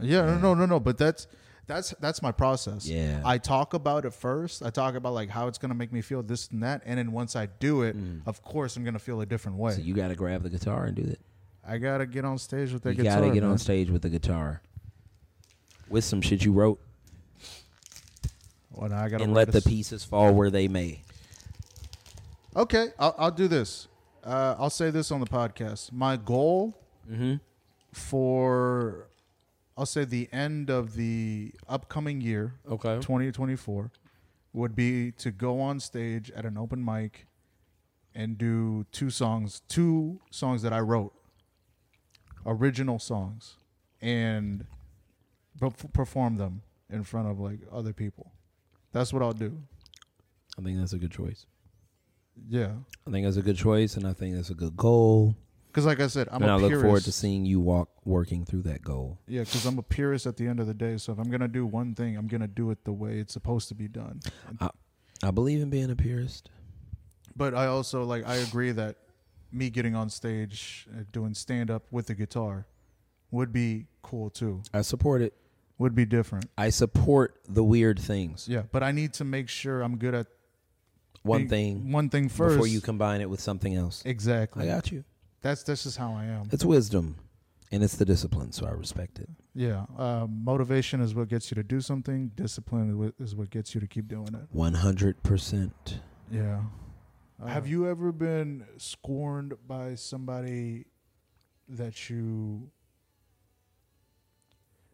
Yeah, no, no, no, no. But that's that's that's my process. Yeah. I talk about it first. I talk about like how it's gonna make me feel this and that, and then once I do it, of course I'm gonna feel a different way. Mm. So you got to grab the guitar and do that. I gotta get on stage with that You guitar. got to get man. on stage with the guitar, with some shit you wrote, Well, I gotta and let the pieces fall where they may. Okay, I'll, I'll do this. Uh, I'll say this on the podcast. My goal Mm-hmm. for, I'll say the end of the upcoming year, Okay. 2024, would be to go on stage at an open mic and do two songs, two songs that I wrote, original songs, and perf- perform them in front of like other people. That's what I'll do. I think that's a good choice. Yeah, I think that's a good choice, and I think that's a good goal. Because like I said, I'm a purist. and a I look purist. forward to seeing you walk working through that goal. Yeah, because I'm a purist at the end of the day. So if I'm gonna do one thing, I'm gonna do it the way it's supposed to be done. I believe in being a purist. But I also like I agree that me getting on stage uh, doing stand up with the guitar would be cool too. I support it. Would be different. I support the weird things. Yeah, but I need to make sure I'm good at One being- thing One thing first before you combine it with something else. exactly. I got you. That's this is how I am. It's wisdom, and it's the discipline, so I respect it. Yeah, uh, motivation is what gets you to do something. Discipline is what gets you to keep doing it. One hundred percent. Yeah. Have you ever been scorned by somebody that you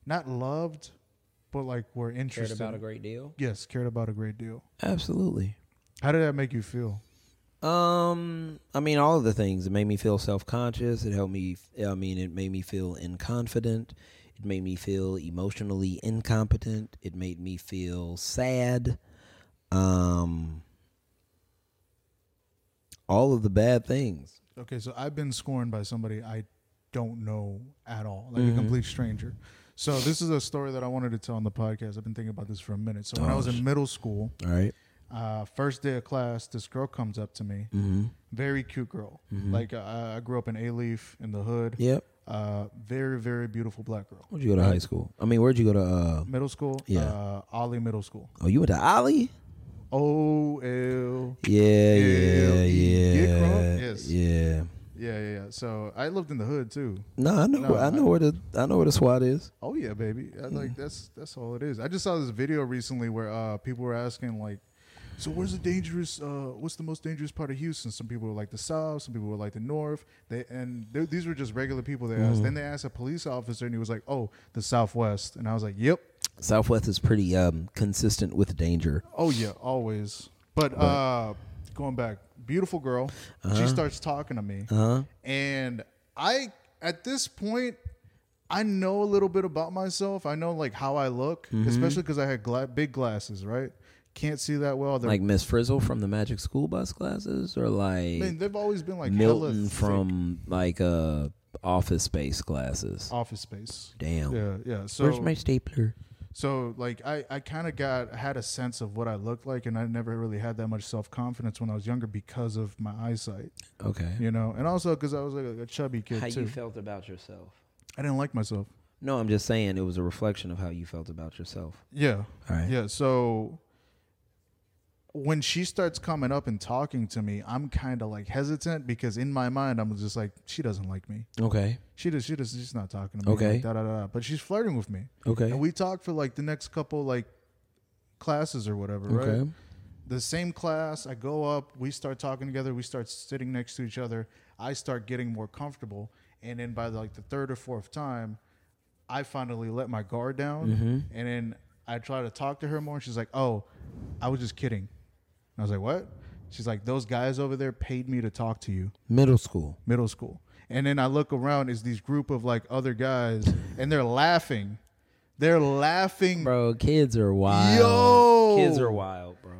not loved, but like were interested? about a great deal? yes, cared about a great deal. Absolutely. How did that make you feel? Um, I mean, all of the things. It made me feel self conscious. It helped me. I mean, it made me feel inconfident. It made me feel emotionally incompetent. It made me feel sad. Um, all of the bad things. Okay, so I've been scorned by somebody I don't know at all, like Mm-hmm. a complete stranger. So this is a story that I wanted to tell on the podcast. I've been thinking about this for a minute. So when I Oh, was in middle school, All right. Uh, first day of class, this girl comes up to me, Mm-hmm. very cute girl. Like uh, I grew up in Alief in the hood. Yep. Uh, very very beautiful black girl. Where'd you go to high school? I mean, where'd you go to? uh Middle school, Yeah. uh, Olle Middle School. Oh, you went to Olle? O L. Yeah, yeah, yeah. Yes. yeah. Yeah, yeah, yeah. So I lived in the hood too. No, I know. No, I know I- where the I know where the SWAT is. Oh yeah, baby. I, like that's that's all it is. I just saw this video recently where uh, people were asking like, so where's the dangerous? Uh, what's the most dangerous part of Houston? Some people were like the south, some people were like the north. They and these were just regular people. They asked. Then they asked a police officer, and he was like, "Oh, the southwest." And I was like, "Yep. Southwest is pretty um consistent with danger. Oh yeah, always." But uh, going back, beautiful girl. She starts talking to me. Uh huh. and I at this point I know a little bit about myself. I know like how I look, Mm-hmm. especially because I had gla- big glasses, right? Can't see that well. They're, Like Miss Frizzle from the Magic School Bus classes, or like man, they've always been like hella Milton thick. from like uh Office Space classes. Office Space. Damn. Yeah, yeah. So, Where's my stapler? so like I, I kind of got had a sense of what I looked like, and I never really had that much self confidence when I was younger because of my eyesight, Okay. you know, and also because I was like a chubby kid How too. you felt about yourself? I didn't like myself. No, I'm just saying it was a reflection of how you felt about yourself. Yeah, All right. Yeah, so when she starts coming up and talking to me, I'm kind of like hesitant because in my mind I'm just like she doesn't like me. Okay. She does she does she's not talking to me. Okay. like, da, da, da. But she's flirting with me. Okay. And we talked for like the next couple like classes or whatever, right? Okay. The same class, I go up, we start talking together, we start sitting next to each other. I start getting more comfortable, and then by like the third or fourth time, I finally let my guard down, Mm-hmm. and then I try to talk to her more. And she's like, "Oh, I was just kidding." And I was like, "What?" She's like, "Those guys over there paid me to talk to you." Middle school. Middle school, and then I look around, is these group of like other guys, and they're laughing. They're laughing. Bro, kids are wild. Yo! Kids are wild, bro.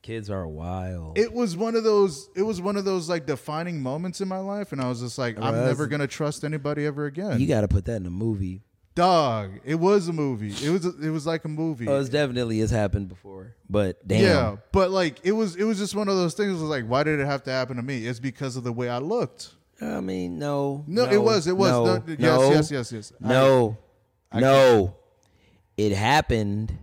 Kids are wild. It was one of those. It was one of those like defining moments in my life, and I was just like, Bro, I'm never gonna trust anybody ever again. you got to put that in a movie. Dog, it was a movie. It was. It was like a movie. Oh, it's definitely has happened before. But damn. Yeah, but like it was. It was just one of those things. It was like, why did it have to happen to me? It's because of the way I looked. I mean, no. No, it was. It was. No, No, yes, no, yes, yes, yes. I- No. I no. It happened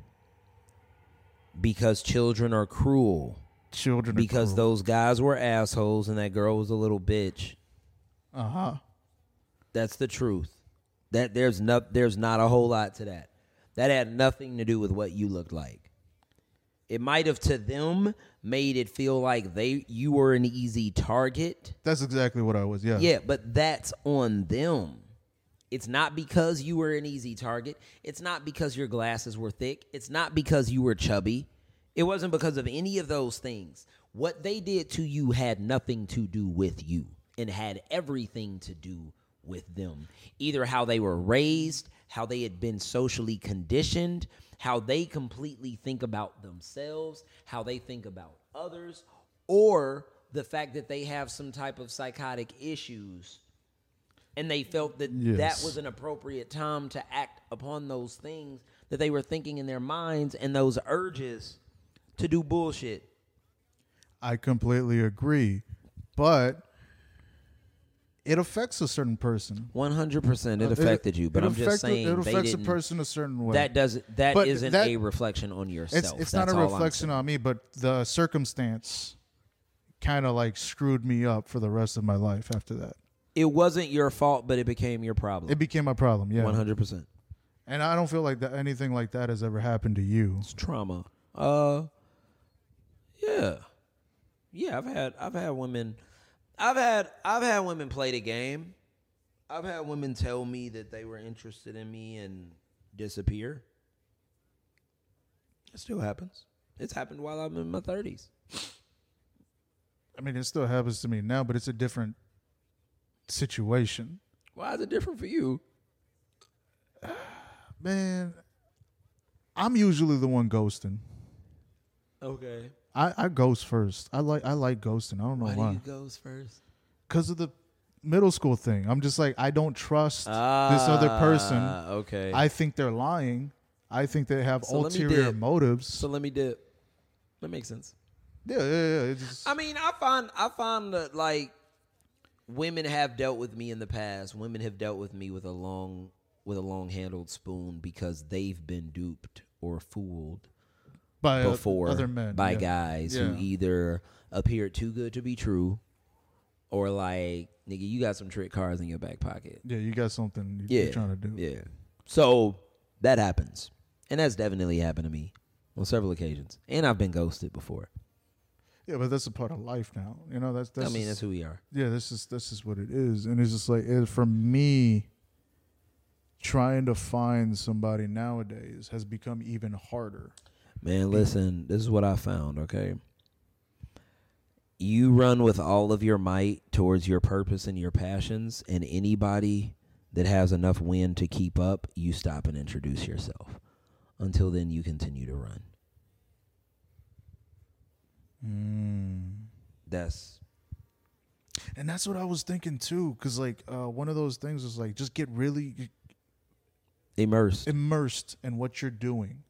because children are cruel. children. Because those guys were assholes and that girl was a little bitch. Uh huh. That's the truth. That there's no there's not a whole lot to that. That had nothing to do with what you looked like. It might have to them made it feel like they you were an easy target. That's exactly what I was. Yeah. Yeah, but that's on them. It's not because you were an easy target. It's not because your glasses were thick. It's not because you were chubby. It wasn't because of any of those things. What they did to you had nothing to do with you and had everything to do with them. Either how they were raised, how they had been socially conditioned, how they completely think about themselves, how they think about others, or the fact that they have some type of psychotic issues and they felt that that was an appropriate time to act upon those things that they were thinking in their minds and those urges to do bullshit. I completely agree, but it affects a certain person. One hundred percent, it Uh, affected you. But I'm just affected- saying it affects a person a certain way. that doesn't. That But isn't that- a reflection on yourself. it's it's not a reflection on me, but the circumstance kind of like screwed me up for the rest of my life after that. It wasn't your fault, but it became your problem. It became my problem, yeah. One hundred percent. And I don't feel like that anything like that has ever happened to you. It's trauma. Uh, yeah, yeah. I've had I've had women, I've had I've had women play the game. I've had women tell me that they were interested in me and disappear. It still happens. It's happened while I'm in my thirties. I mean, it still happens to me now, but it's a different situation. Why is it different for you? <sighs> Man, I'm usually the one ghosting. Okay. I, I ghost first. I like I like ghosting. I don't know Why why. do you goes first? because of the middle school thing. I'm just like I don't trust this other person. Ah, Okay. I think they're lying. I think they have So ulterior motives. so let me dip. That makes sense. yeah, yeah, yeah. Just, I mean, I find I find that like women have dealt with me in the past. Women have dealt with me with a long with a long handled spoon because they've been duped or fooled by before other men, by yeah. guys Yeah. who either appeared too good to be true or like nigga you got some trick cards in your back pocket. Yeah, you got something Yeah. you're trying to do. Yeah. So that happens. And that's definitely happened to me on several occasions. And I've been ghosted before. Yeah, but that's a part of life now. You know, that's that's I mean, just- that's who we are. yeah, this is this is what it is, and it's just like it, for me. Trying to find somebody nowadays has become even harder. Man, listen, this is what I found, okay? You run with all of your might towards your purpose and your passions, and anybody that has enough wind to keep up, you stop and introduce yourself. Until then, you continue to run. Mm. That's And that's what I was thinking too, because like uh, one of those things is like just get really immersed. immersed in what you're doing,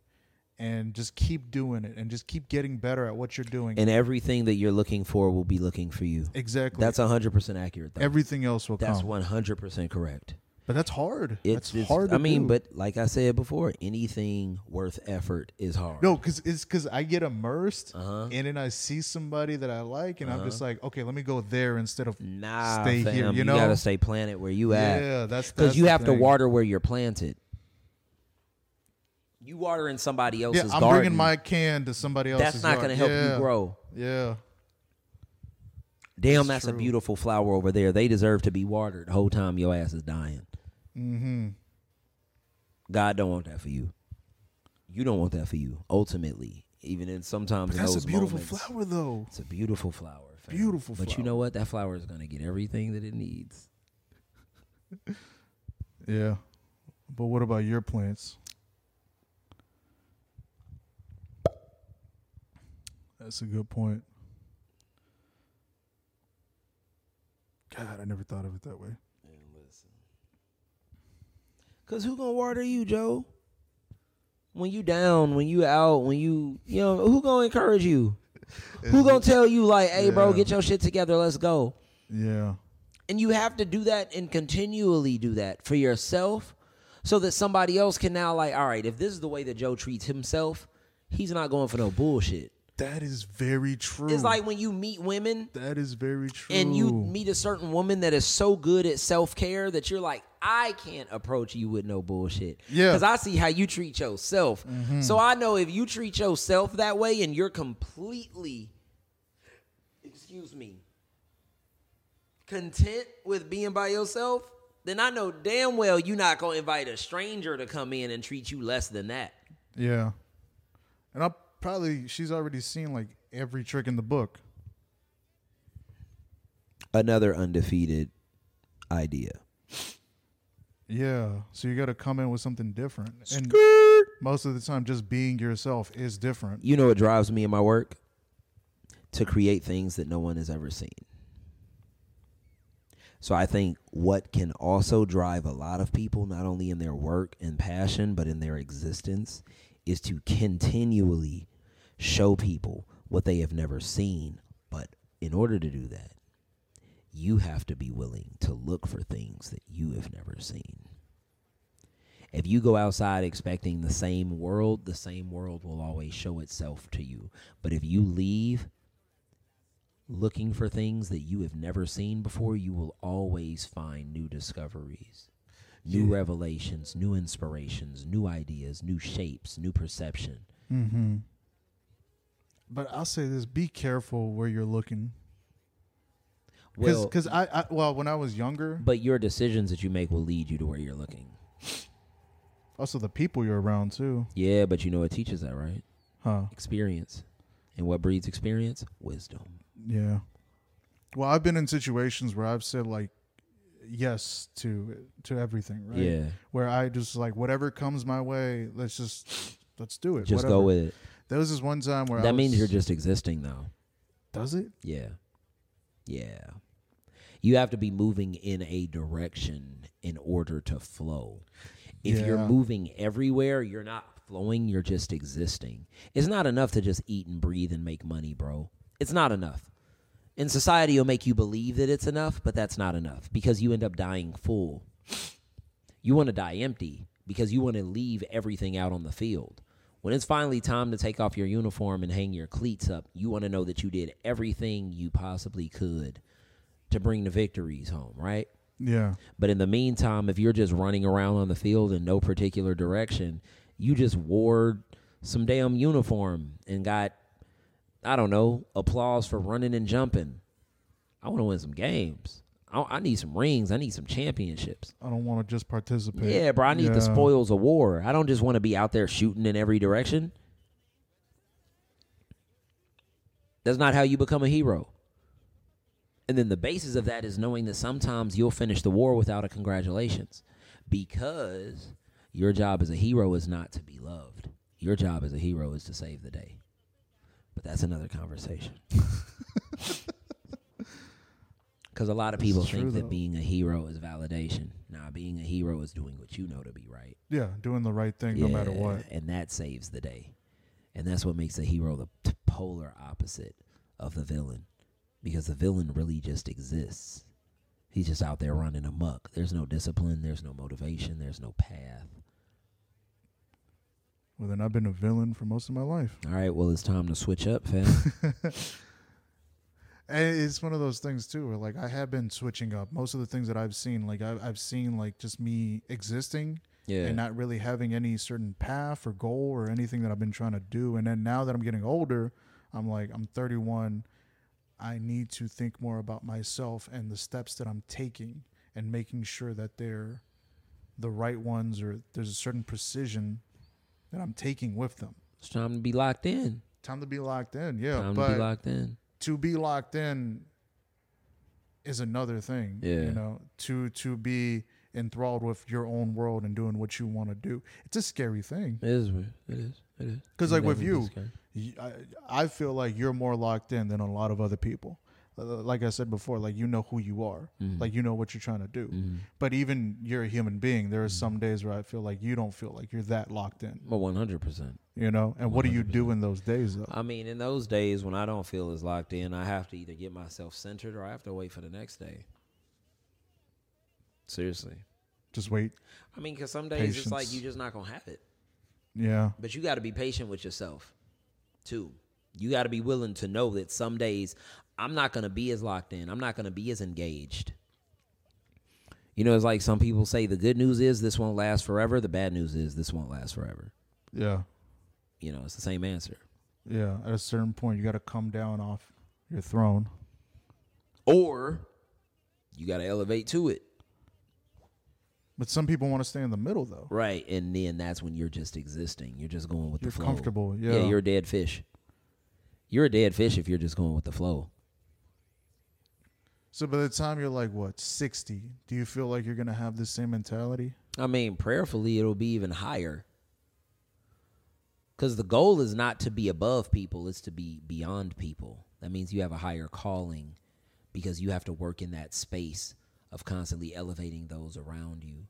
and just keep doing it, and just keep getting better at what you're doing. And everything that you're looking for will be looking for you. exactly, That's 100% accurate, though. everything else will That's come. 100% correct. but that's hard. It's, hard. I mean, do. but like I said before, anything worth effort is hard. no, because it's because I get immersed, Uh-huh. and then I see somebody that I like, and I'm just Uh-huh. like, okay, let me go there instead of Nah, stay fam, here. You know, you gotta stay planted where you at. yeah, that's Because you have to water where you're planted. You water in somebody Yeah, else's I'm garden. bringing my can to somebody else's. that's not gonna help Yeah, you grow. Yeah, Damn, That's that's a beautiful flower over there. They deserve to be watered the whole time your ass is dying. mm-hmm. God don't want that for you. You don't want that for you. Ultimately, even in sometimes in That's those a beautiful moments, flower, though. It's a beautiful flower. fam. Beautiful But you know what? That flower is gonna get everything that it needs. <laughs> Yeah, but what about your plants? That's a good point. God, I never thought of it that way. Cause who gonna water you, Joe? When you down, when you out, when you you know, who gonna encourage you? <laughs> Who gonna tell you like, hey bro, get your shit together, let's go. Yeah, And you have to do that and continually do that for yourself so that somebody else can now like, all right, if this is the way that Joe treats himself, he's not going for no bullshit. That is very true. It's like when you meet women that is very true. and you meet a certain woman that is so good at self care that you're like, I can't approach you with no bullshit. Yeah. Mm-hmm. Because I see how you treat yourself. So I know if you treat yourself that way and you're completely, excuse me, content with being by yourself, then I know damn well you're not going to invite a stranger to come in and treat you less than that. yeah, and I'll probably she's already seen like every trick in the book. Another undefeated idea. Yeah, so you got to come in with something different, and most of the time, just being yourself is different. You know what drives me in my work? To create things that no one has ever seen. So I think what can also drive a lot of people, not only in their work and passion, but in their existence, is to continually show people what they have never seen. But in order to do that, you have to be willing to look for things that you have never seen. If you go outside expecting the same world, the same world will always show itself to you. But if you leave looking for things that you have never seen before, you will always find new discoveries, new Yeah. revelations, new inspirations, new ideas, new shapes, new perception. Mm-hmm. But I'll say this: be careful where you're looking, Well, because I, I well, when I was younger, but your decisions that you make will lead you to where you're looking. also the people you're around too, Yeah, but you know it teaches that, right? huh? Experience. And what breeds experience? Wisdom. Yeah. Well, I've been in situations where I've said like yes to to everything, right? Yeah. Where I just like whatever comes my way, let's just let's do it. Just whatever. go with it. There was this one time where I That means was- you're just existing though. does it? Yeah. Yeah. You have to be moving in a direction in order to flow. If you're moving everywhere, you're not flowing, you're just existing. It's not enough to just eat and breathe and make money, bro. It's not enough. And society will make you believe that it's enough, but that's not enough because you end up dying full. You want to die empty because you want to leave everything out on the field. When it's finally time to take off your uniform and hang your cleats up, you want to know that you did everything you possibly could to bring the victories home, right? Yeah. But in the meantime, if you're just running around on the field in no particular direction, you just wore some damn uniform and got, I don't know, applause for running and jumping. I want to win some games. I, I need some rings. I need some championships. I don't want to just participate. Yeah, bro. I need the spoils of war. I don't just want to be out there shooting in every direction. That's not how you become a hero. And then the basis of that is knowing that sometimes you'll finish the war without a congratulations because your job as a hero is not to be loved. Your job as a hero is to save the day. But that's another conversation. <laughs> Because a lot of people think true, that though. being a hero is validation. Nah, being a hero is doing what you know to be right. Yeah, doing the right thing no matter Yeah, what. And that saves the day. And that's what makes a hero the polar opposite of the villain. Because the villain really just exists. He's just out there running amok. There's no discipline, there's no motivation, there's no path. Well, then I've been a villain for most of my life. All right, well, it's time to switch up, fam. <laughs> And it's one of those things too, where like I have been switching up. Most of the things that I've seen, like I've, I've seen like just me existing Yeah. and not really having any certain path or goal or anything that I've been trying to do. And then now that I'm getting older, I'm like I'm 31. I need to think more about myself and the steps that I'm taking and making sure that they're the right ones or there's a certain precision that I'm taking with them. it's time to be locked in. Time to be locked in, yeah. time but to be locked in. To be locked in is another thing. Yeah. You know, to to be enthralled with your own world and doing what you want to do. It's a scary thing. It is. weird. It is. It is. 'Cause, It like, with you, I, scary. Y- I, I feel like you're more locked in than a lot of other people. Uh, Like I said before, like you know who you are. Mhm. Like you know what you're trying to do. Mhm. But even you're a human being. There are some days where I feel like you don't feel like you're that locked in. Well, one hundred percent. You know? And what do you do in those days though? I mean, in those days when I don't feel as locked in, I have to either get myself centered or I have to wait for the next day. Seriously. Just wait. I mean, because some days it's like you're just not gonna have it. Yeah. But you got to be patient with yourself, too. You got to be willing to know that some days I'm not gonna be as locked in. I'm not gonna be as engaged. You know, it's like some people say the good news is this won't last forever. The bad news is this won't last forever. Yeah. You know, it's the same answer. Yeah. At a certain point you gotta come down off your throne. Or you got to elevate to it. But some people want to stay in the middle though. Right, and then that's when you're just existing. You're just going with the flow. You're the flow. comfortable. Yeah. Yeah. you're a dead fish. You're a dead fish if you're just going with the flow. So by the time you're like what, sixty, do you feel like you're gonna have the same mentality? I mean, prayerfully, it'll be even higher. Because the goal is not to be above people; it's to be beyond people. That means you have a higher calling, because you have to work in that space of constantly elevating those around you.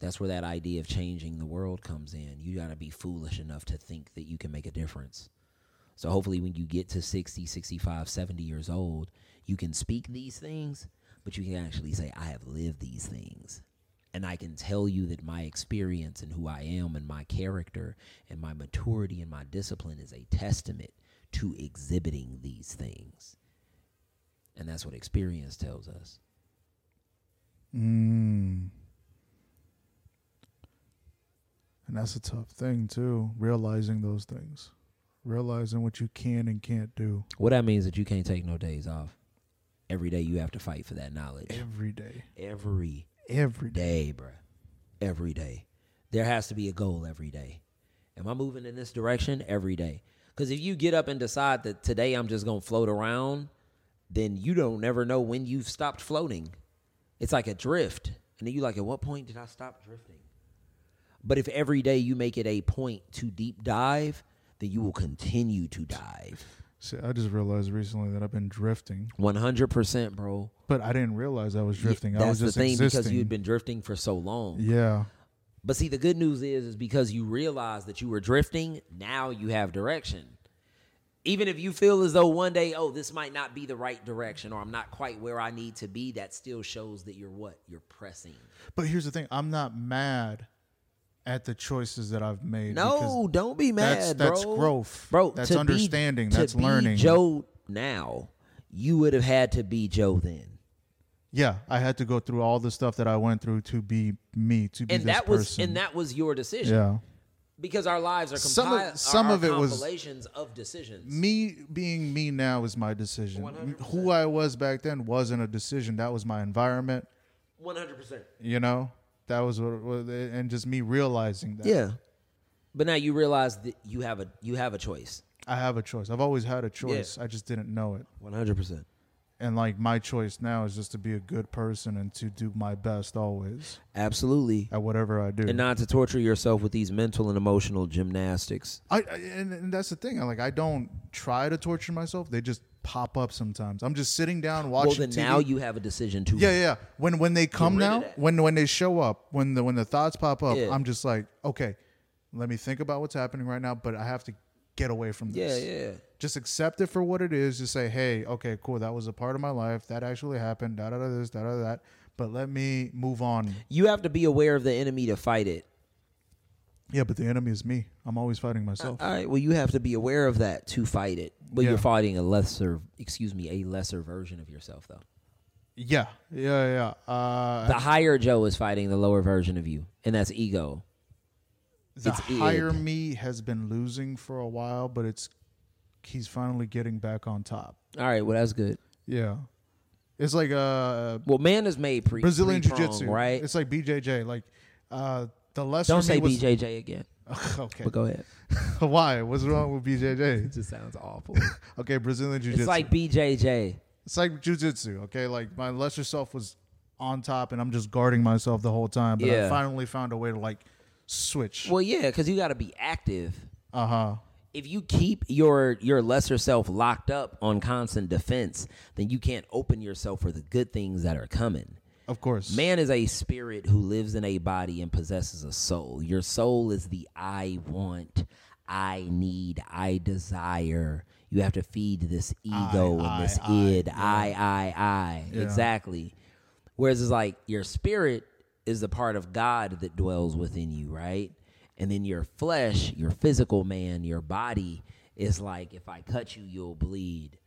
That's where that idea of changing the world comes in. You got to be foolish enough to think that you can make a difference. So hopefully when you get to 60, 65, 70 years old, you can speak these things, but you can actually say, I have lived these things. And I can tell you that my experience and who I am and my character and my maturity and my discipline is a testament to exhibiting these things. And that's what experience tells us. Mm. And that's a tough thing too, realizing those things. Realizing what you can and can't do What that means is that you can't take no days off. Every day you have to fight for that knowledge. every day. Every Every day. day, bruh. Every day. There has to be a goal every day. Am I moving in this direction? Every day. Because if you get up and decide that today I'm just going to float around, then you don't never know when you've stopped floating. It's like a drift. And then you like, at what point did I stop drifting? But if every day you make it a point to deep dive, then you will continue to dive. See, I just realized recently that I've been drifting. 100%, bro. but I didn't realize I was drifting. That's I was the thing existing. because you'd been drifting for so long. yeah, But see, the good news is, is because you realized that you were drifting. Now you have direction. Even if you feel as though one day, oh, this might not be the right direction, or I'm not quite where I need to be, that still shows that you're what you're pressing. but here's the thing: I'm not mad at the choices that I've made. No, don't be mad, that's- that's bro. growth. bro. That's be- understanding. to That's be learning. Joe now, you would have had to be Joe then. yeah, I had to go through all the stuff that I went through to be me, to be and this that was person. and that was your decision yeah, because our lives are Some of- some are of it was- compilations of decisions. me being me now is my decision. 100%. Who I was back then wasn't a decision. That was my environment. One hundred percent. You know, that was what, what and just me realizing that. Yeah, but now you realize that you have a you have a choice. I have a choice. I've always had a choice. I just didn't know it. One hundred percent. And like my choice now is just to be a good person and to do my best always Absolutely, at whatever I do. and not to torture yourself with these mental and emotional gymnastics. I, I and, and that's the thing. I like I don't try to torture myself. They just pop up sometimes. I'm just sitting down watching well, then TV. now you have a decision to. yeah, yeah. When when they come now, when when they show up, when the when the thoughts pop up, Yeah. I'm just like, okay, let me think about what's happening right now, but I have to get away from this. yeah, yeah. Just accept it for what it is. Just say, hey, okay, cool. That was a part of my life. That actually happened. Da da da this, da da that. But let me move on. You have to be aware of the enemy to fight it. Yeah, but the enemy is me. I'm always fighting uh, myself. All right. Well, you have to be aware of that to fight it. But Yeah. you're fighting a lesser, excuse me, a lesser version of yourself, though. yeah, yeah, yeah. Uh, The higher Joe is fighting the lower version of you, and that's ego. the it's higher id. me has been losing for a while, but it's he's finally getting back on top. All right. Well, that's good. Yeah, it's like uh Well, man is made pre Brazilian jiu jitsu, right? It's like BJJ. Like uh the lesser Don't say was, BJJ again. <laughs> okay, But go ahead. <laughs> why? What's wrong with BJJ? <laughs> It just sounds awful. Okay, Brazilian Jiu Jitsu. it's like BJJ. it's like jujitsu. Okay, like my lesser self was on top, and I'm just guarding myself the whole time. But I finally found a way to like switch. Well, yeah, because you got to be active. Uh huh. If you keep your your lesser self locked up on constant defense, then you can't open yourself for the good things that are coming. Of course. Man is a spirit who lives in a body and possesses a soul. Your soul is the I want, I need, I desire. You have to feed this ego I, and this I, id. I, I, I. Yeah. Exactly. Whereas it's like your spirit is the part of God that dwells within you, right? And then your flesh, your physical man, your body is like, if I cut you, you'll bleed.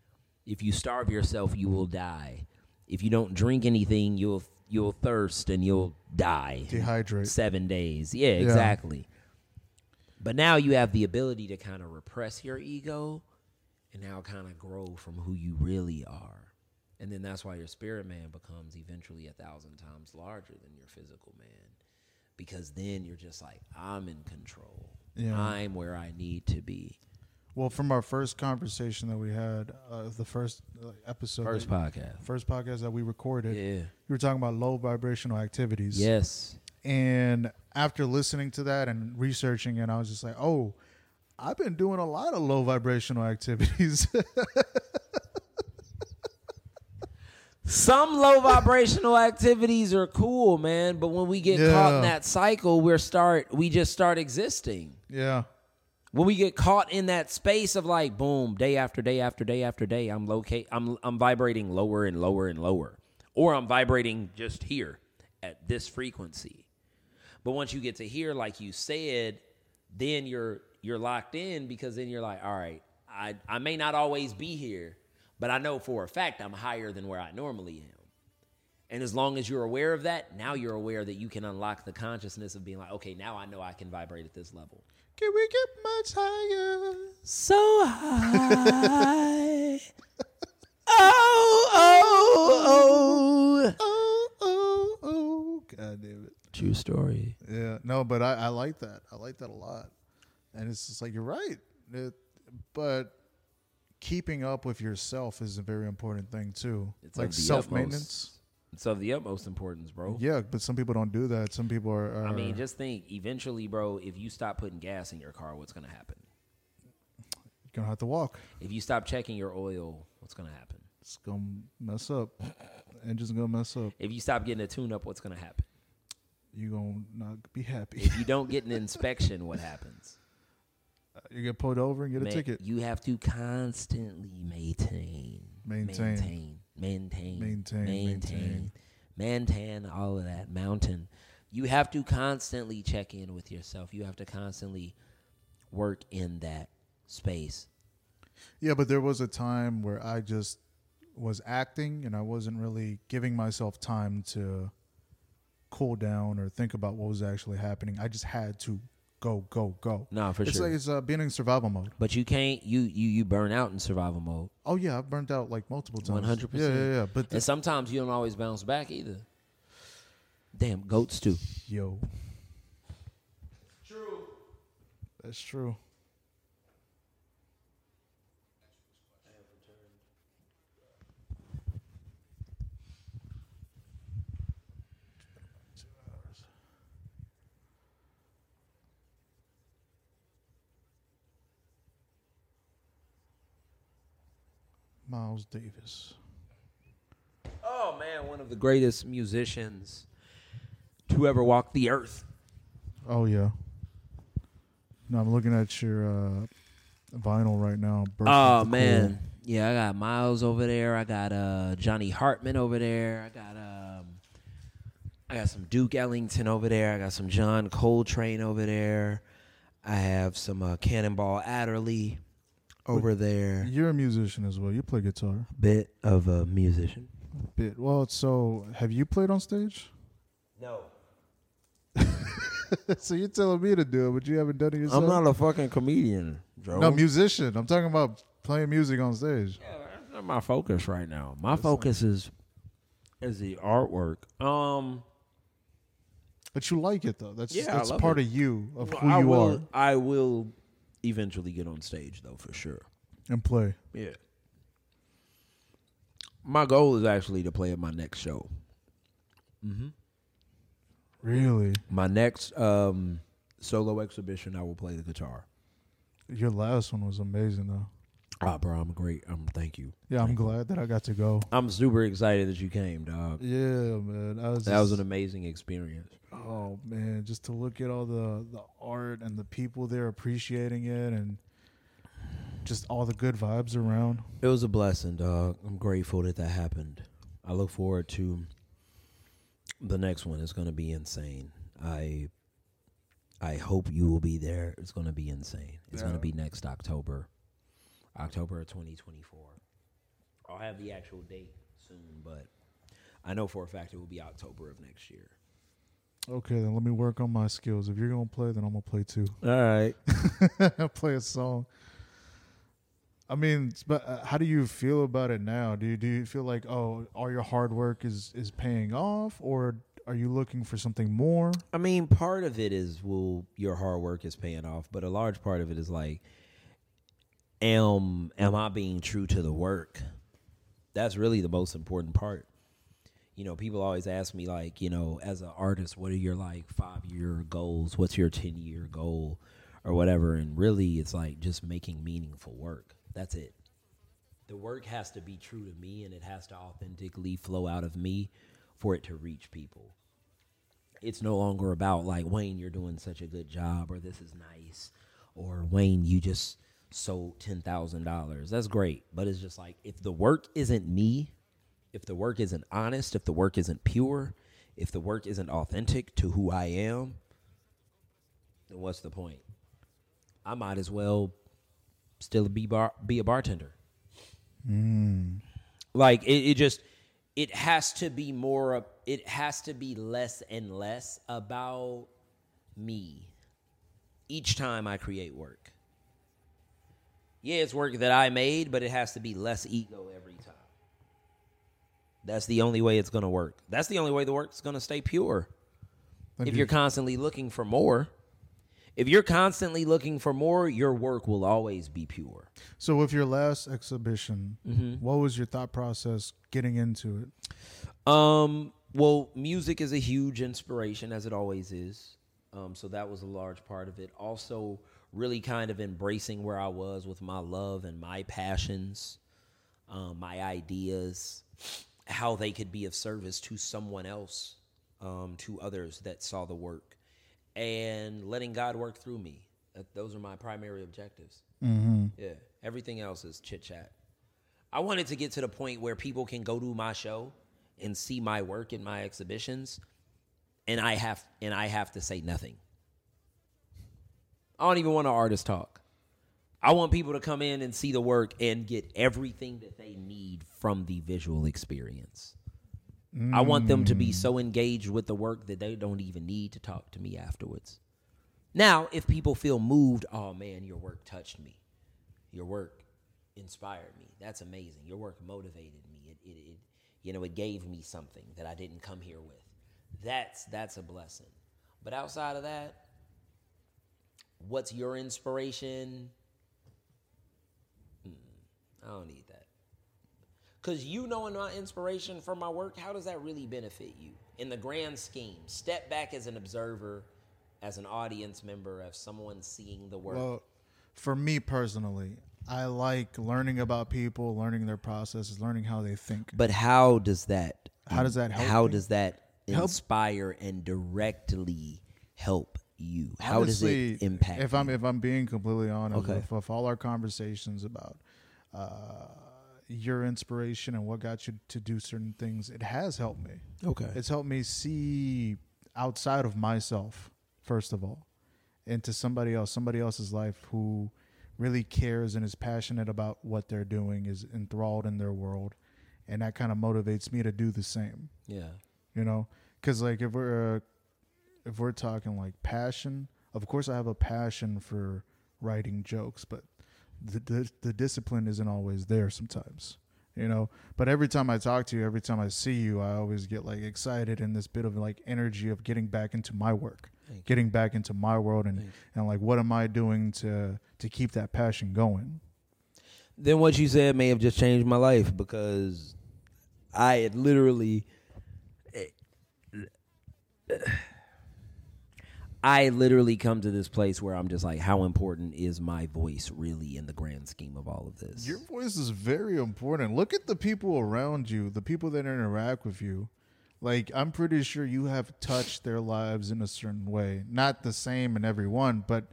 If you starve yourself, you will die. If you don't drink anything, you'll you'll thirst and you'll die. Dehydrate. Seven days. Yeah, exactly. But now you have the ability to kind of repress your ego and now kind of grow from who you really are. And then that's why your spirit man becomes eventually a thousand times larger than your physical man. Because then you're just like, I'm in control. Yeah. I'm where I need to be. Well, from our first conversation that we had, uh, the first uh, episode, First that- podcast. first podcast that we recorded, Yeah. you were talking about low vibrational activities. Yes. And after listening to that and researching it, I was just like, oh, I've been doing a lot of low vibrational activities. <laughs> Some low vibrational activities are cool, man, but when we get caught in that cycle, we're start we just start existing. yeah. When we get caught in that space of like boom, day after day after day after day, I'm locate I'm I'm vibrating lower and lower and lower. Or I'm vibrating just here at this frequency. But once you get to here like you said, then you're you're locked in because then you're like, all right, I I may not always be here, but I know for a fact I'm higher than where I normally am. And as long as you're aware of that, now you're aware that you can unlock the consciousness of being like, okay, now I know I can vibrate at this level. Can we get much higher? So high. <laughs> oh, oh, oh. Oh, oh, oh. God damn it. True story. Yeah. No, but I, I like that. I like that a lot. And it's just like, you're right. It, but keeping up with yourself is a very important thing, too. It's like of the self maintenance. It's of the utmost importance, bro. Yeah, but some people don't do that. Some people are. are I mean, just think eventually, bro, if you stop putting gas in your car, what's going to happen? you're going to have to walk. If you stop checking your oil, what's going to happen? It's going to mess up. <laughs> engine's gonna mess up. If you stop getting a tune up, what's gonna happen? You're gonna not be happy. If you don't get an <laughs> inspection, what happens? Uh, you get pulled over and get a ticket. You have to constantly maintain, Maintain. maintain, maintain, Maintain, maintain, maintain all of that mountain. You have to constantly check in with yourself. You have to constantly work in that space. Yeah, but there was a time where I just was acting and I wasn't really giving myself time to cool down or think about what was actually happening. I just had to go, go, go. No, for it's sure. like it's uh, being in survival mode. but you can't. You you you burn out in survival mode. Oh yeah, I've burnt out like multiple times. 100%. Yeah, yeah, yeah. But And sometimes you don't always bounce back either. Damn, goats too. yo, true. That's true. Miles Davis. Oh man, one of the greatest musicians to ever walk the earth. Oh yeah. No, I'm looking at your uh, vinyl right now. Birth Oh man, yeah, I got Miles over there. I got uh Johnny Hartman over there. I got um, I got some Duke Ellington over there. I got some John Coltrane over there. I have some uh, Cannonball Adderley over there. You're a musician as well. You play guitar. Bit of a musician. Bit. Well, so have you played on stage? No, <laughs> so you're telling me to do it, but you haven't done it yourself. I'm not a fucking comedian, Joe. no musician. I'm talking about playing music on stage. Yeah, that's not my focus right now. My focus is is the artwork. Um, But you like it though. That's Yeah, that's part it. of you of who I you will, are I will eventually get on stage though, for sure. and play. Yeah. My goal is actually to play at my next show. Mm-hmm. Really, My next um, solo exhibition, I will play the guitar. your last one was amazing though. Ah, bro, I'm great. Um, thank you. Yeah, I'm Thank you. glad that I got to go. I'm super excited that you came, dog. Yeah, man. I was That was an amazing experience. Oh man, just to look at all the the art and the people there appreciating it and just all the good vibes around. It was a blessing, dog. I'm grateful that that happened. I look forward to the next one. It's going to be insane. I I hope you will be there. It's going to be insane. It's going to be next October. October of 2024. I'll have the actual date soon, but I know for a fact it will be October of next year. Okay, then let me work on my skills. If you're gonna play, then I'm gonna play too. All right. <laughs> play a song. I mean, but uh, how do you feel about it now? Do you do you feel like oh, all your hard work is is paying off, or are you looking for something more? I mean, part of it is well, your hard work is paying off, but a large part of it is like, am am I being true to the work? That's really the most important part. You know, people always ask me like, you know, as an artist, what are your like five year goals? What's your ten year goal, or whatever? And really, it's like just making meaningful work. That's it. The work has to be true to me, and it has to authentically flow out of me for it to reach people it's no longer about like Wayne, you're doing such a good job, or this is nice, or Wayne, you just sold ten thousand dollars. That's great, but it's just like if the work isn't me, if the work isn't honest, if the work isn't pure, if the work isn't authentic to who I am, then what's the point? I might as well still be bar be a bartender. Hmm. Like it, it just it has to be more of it has to be less and less about me each time I create work. Yeah, it's work that I made, but it has to be less ego every time. That's the only way it's going to work. That's the only way the work's going to stay pure. If do you're constantly looking for more, if you're constantly looking for more, your work will always be pure. so with your last exhibition, Mm-hmm. what was your thought process getting into it? Um, well, music is a huge inspiration, as it always is. Um, so that was a large part of it. Also, really kind of embracing where I was with my love and my passions, um, my ideas, how they could be of service to someone else, um, to others that saw the work, and letting God work through me. Those are my primary objectives. Mm-hmm. Yeah, everything else is chit chat. I wanted to get to the point where people can go to my show and see my work in my exhibitions, and I have and I have to say nothing. I don't even want an artist talk. I want people to come in and see the work and get everything that they need from the visual experience. Mm. I want them to be so engaged with the work that they don't even need to talk to me afterwards. Now, if people feel moved, oh man, your work touched me. Your work inspired me. That's amazing. Your work motivated me. It, it, it you know, it gave me something that I didn't come here with. That's that's a blessing. But outside of that, what's your inspiration? Hmm, I don't need that. Cause you knowing my inspiration for my work, how does that really benefit you in the grand scheme? Step back as an observer, as an audience member, as someone seeing the work. Well, for me personally, I like learning about people, learning their processes, learning how they think. But how does that? How does that help? How me? does that inspire help? and directly help you? How Honestly, does it impact? If you? I'm if I'm being completely honest, okay. with, with all our conversations about uh, your inspiration and what got you to do certain things, it has helped me. Okay, it's helped me see outside of myself first of all into somebody else, somebody else's life who really cares and is passionate about what they're doing, is enthralled in their world, and that kind of motivates me to do the same. Yeah, you know, because like if we're uh, if we're talking like passion, of course I have a passion for writing jokes, but the, the, the discipline isn't always there sometimes you know? But every time i talk to you every time i see you i always get like excited and this bit of like energy of getting back into my work Thank getting you. back into my world and and like what am i doing to to keep that passion going? Then what you said may have just changed my life because i had literally eh, I literally come to this place where I'm just like, how important is my voice really in the grand scheme of all of this? Your voice is very important. Look at the people around you, the people that interact with you. Like, I'm pretty sure you have touched their lives in a certain way. Not the same in everyone, but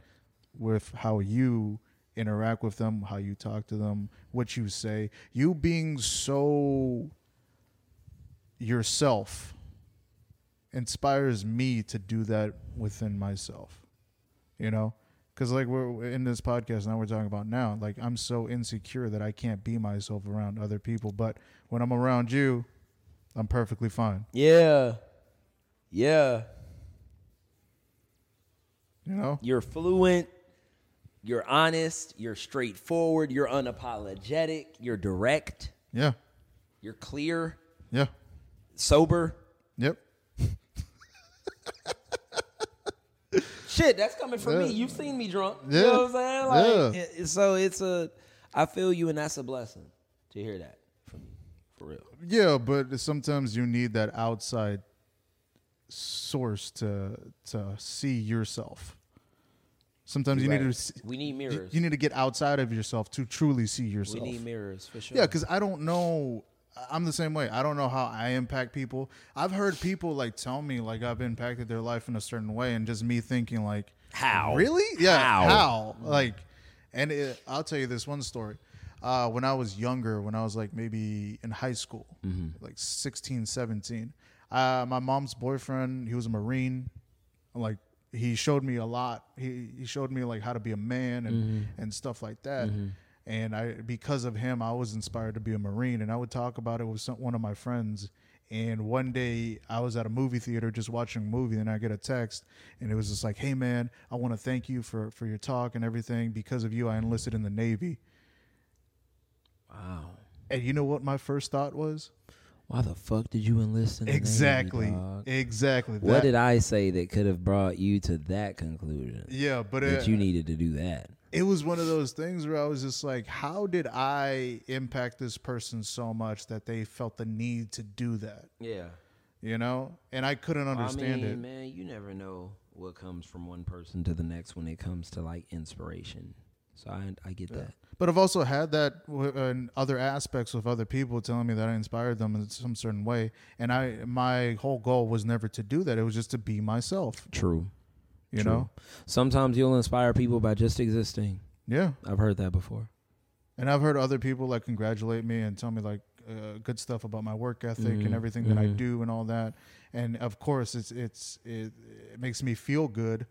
with how you interact with them, how you talk to them, what you say. You being so yourself inspires me to do that within myself. You know, because like we're in this podcast now, we're talking about now. Like I'm so insecure that I can't be myself around other people, but when I'm around you, I'm perfectly fine. Yeah, yeah. You know, you're fluent. You're honest. You're straightforward. You're unapologetic. You're direct. Yeah. You're clear. Yeah. Sober. Yep. Shit, that's coming from yeah. me. You've seen me drunk. Yeah. You know what I'm saying? Like, yeah. It, so it's a, I feel you, and that's a blessing to hear that from you, for real. Yeah, but sometimes you need that outside source to to see yourself. Sometimes you right. need to. See, we need mirrors. You, you, need to get outside of yourself to truly see yourself. We need mirrors for sure. Yeah, because I don't know I'm the same way. I don't know how I impact people. I've heard people like tell me like I've impacted their life in a certain way, and just me thinking like, how? Really? Yeah. How? how? Like, and it, I'll tell you this one story. Uh, when I was younger, when I was like maybe in high school, mm-hmm. like 16, 17, uh, my mom's boyfriend, he was a Marine. Like, he showed me a lot. He, he showed me like how to be a man and, mm-hmm. and stuff like that. Mm-hmm and I because of him I was inspired to be a marine and I would talk about it with some, one of my friends. And one day I was at a movie theater just watching a movie and I get a text and it was just like hey man I want to thank you for for your talk and everything. Because of you I enlisted in the navy. Wow. And you know what my first thought was? Why the fuck did you enlist in the exactly Navy, exactly. Exactly. what that, did i say that could have brought you to that conclusion? Yeah but that you needed to do that it was one of those things where I was just like, how did I impact this person so much that they felt the need to do that? Yeah. You know? And I couldn't understand I mean, it. Man, you never know what comes from one person to the next when it comes to like inspiration. So I I get Yeah. that. But I've also had that w- in other aspects with other people telling me that I inspired them in some certain way, and I my whole goal was never to do that. It was just to be myself. True. You True. know? Sometimes you'll inspire people by just existing. Yeah. I've heard that before. And I've heard other people like congratulate me and tell me like uh, good stuff about my work ethic Mhm, and everything that I mhm. do and all that. And of course, it's it's it, it makes me feel good.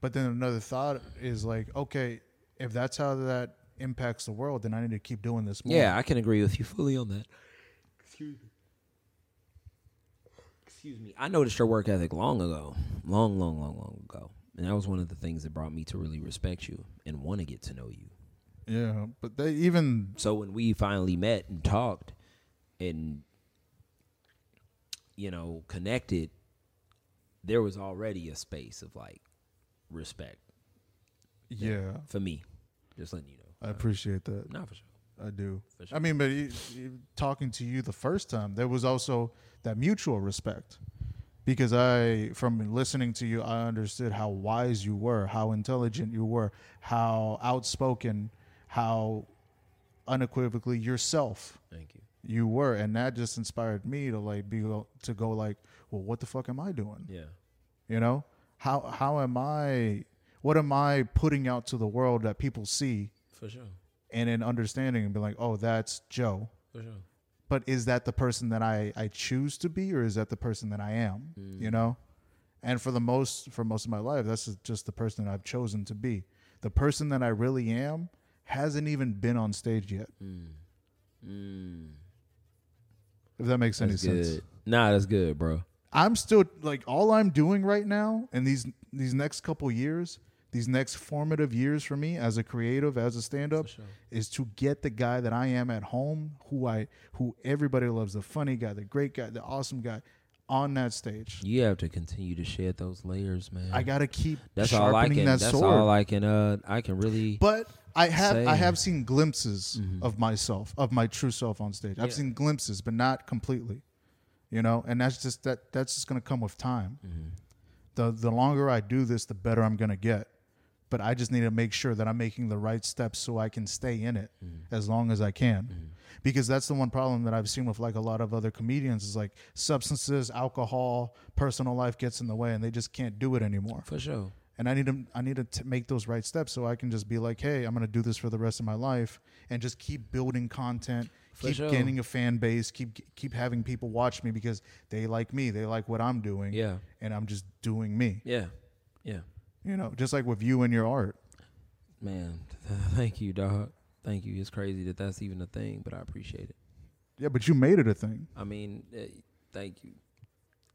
But then another thought is like, okay, if that's how that impacts the world, then I need to keep doing this more. Yeah, I can agree with you fully on that. Excuse me. Excuse me. I noticed your work ethic long ago. Long, long, long, long ago. And that was one of the things that brought me to really respect you and want to get to know you. Yeah, but they even So when we finally met and talked and you know, connected, there was already a space of like respect yeah, for me. Just letting you know. I appreciate that. Not for sure. I do. For sure. I mean, but you, you- talking to you the first time, there was also that mutual respect because I, from listening to you, I understood how wise you were, how intelligent you were, how outspoken, how unequivocally yourself Thank you. you were, and that just inspired me to like be to go like, well, what the fuck am I doing? Yeah. You know, how how am I? What am I putting out to the world that people see? For sure. and then understanding and be like, oh, that's Joe. For sure. But is that the person that I, I choose to be, or is that the person that I am? Mm. You know, and for the most for most of my life, that's just the person that I've chosen to be. The person that I really am hasn't even been on stage yet. Mm. Mm. If that makes any That's sense. good. Nah, that's good, bro. I'm still like all I'm doing right now in these these next couple years, these next formative years for me as a creative, as a stand up, sure. is to get the guy that I am at home, who I who everybody loves, the funny guy, the great guy, the awesome guy, on that stage. You have to continue to shed those layers, man. I gotta keep that's all I can. that That's sword. all I can. Uh, I can really. but I have I have seen glimpses Mhm. of myself, of my true self on stage. I've seen glimpses, but not completely. You know, and that's just that that's just gonna come with time. Mhm. the the longer I do this, the better I'm gonna get. But I just need to make sure that I'm making the right steps so I can stay in it Mhm. as long as I can. Mhm. Because that's the one problem that I've seen with like a lot of other comedians is like substances, alcohol, personal life gets in the way and they just can't do it anymore. For sure. And I need to I need to t- make those right steps so I can just be like, "Hey, I'm going to do this for the rest of my life and just keep building content, For keep sure. gaining a fan base, keep keep having people watch me because they like me, they like what I'm doing, Yeah. and I'm just doing me." Yeah. Yeah. You know, just like with you and your art. Man, <laughs> thank you, dog. Thank you. It's crazy that that's even a thing, but I appreciate it. Yeah, but you made it a thing. I mean, eh, thank you.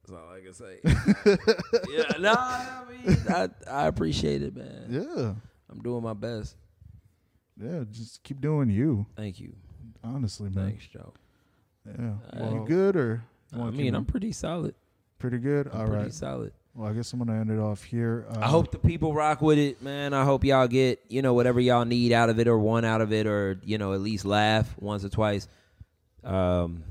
That's all I can say. <laughs> yeah, no, I mean, I, I appreciate it, man. Yeah. I'm doing my best. Yeah, just keep doing you. Thank you. Honestly, man. Thanks, Joe. Yeah. Well, you good or I mean, I'm pretty solid. pretty good. I'm All pretty right. solid. Well, I guess I'm gonna end it off here. Uh, I hope the people rock with it, man. I hope y'all get, you know, whatever y'all need out of it or want out of it or, you know, at least laugh once or twice. Um,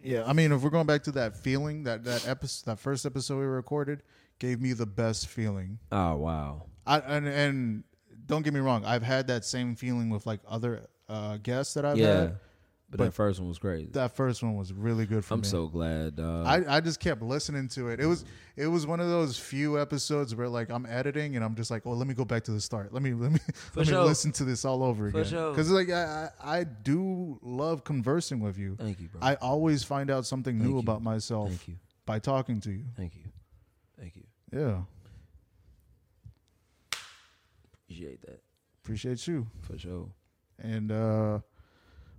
Yeah, I mean, if we're going back to that feeling, that that episode, that first episode we recorded, gave me the best feeling. oh, wow. I and and don't get me wrong, I've had that same feeling with like other uh, guests that I've yeah. had. But, but that first one was crazy. That first one was really good for me. I'm so glad, dog. I, I just kept listening to it. It was it was one of those few episodes where like I'm editing and I'm just like, oh, let me go back to the start. Let me let me <laughs> let sure. me listen to this all over For again. sure. Because like I, I I do love conversing with you. Thank you, bro. I always find out something Thank new you. about myself Thank you. by talking to you. Thank you. Thank you. Yeah, Appreciate that. appreciate you. For sure. And uh,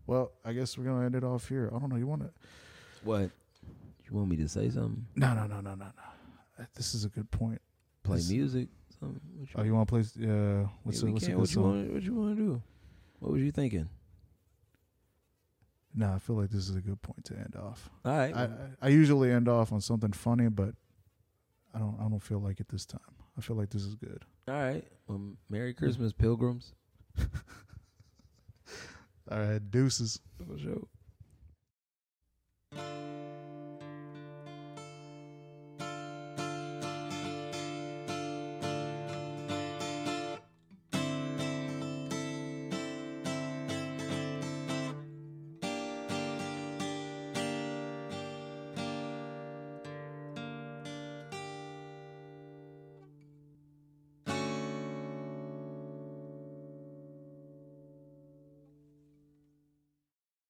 well, I guess we're gonna end it off here. I don't know. You want to? What? You want me to say something? No, no, no, no, no, no. Uh, this is a good point. Play This- music? Something? What Oh, you want to play? Yeah. What's yeah, a, we what's a can. good What you song? want? What you want to do? What was you thinking? No, I feel like this is a good point to end off. All right. I, I I usually end off on something funny, but I don't I don't feel like it this time. I feel like this is good. All right. Well, Merry Christmas, pilgrims. <laughs> All right, deuces. For sure.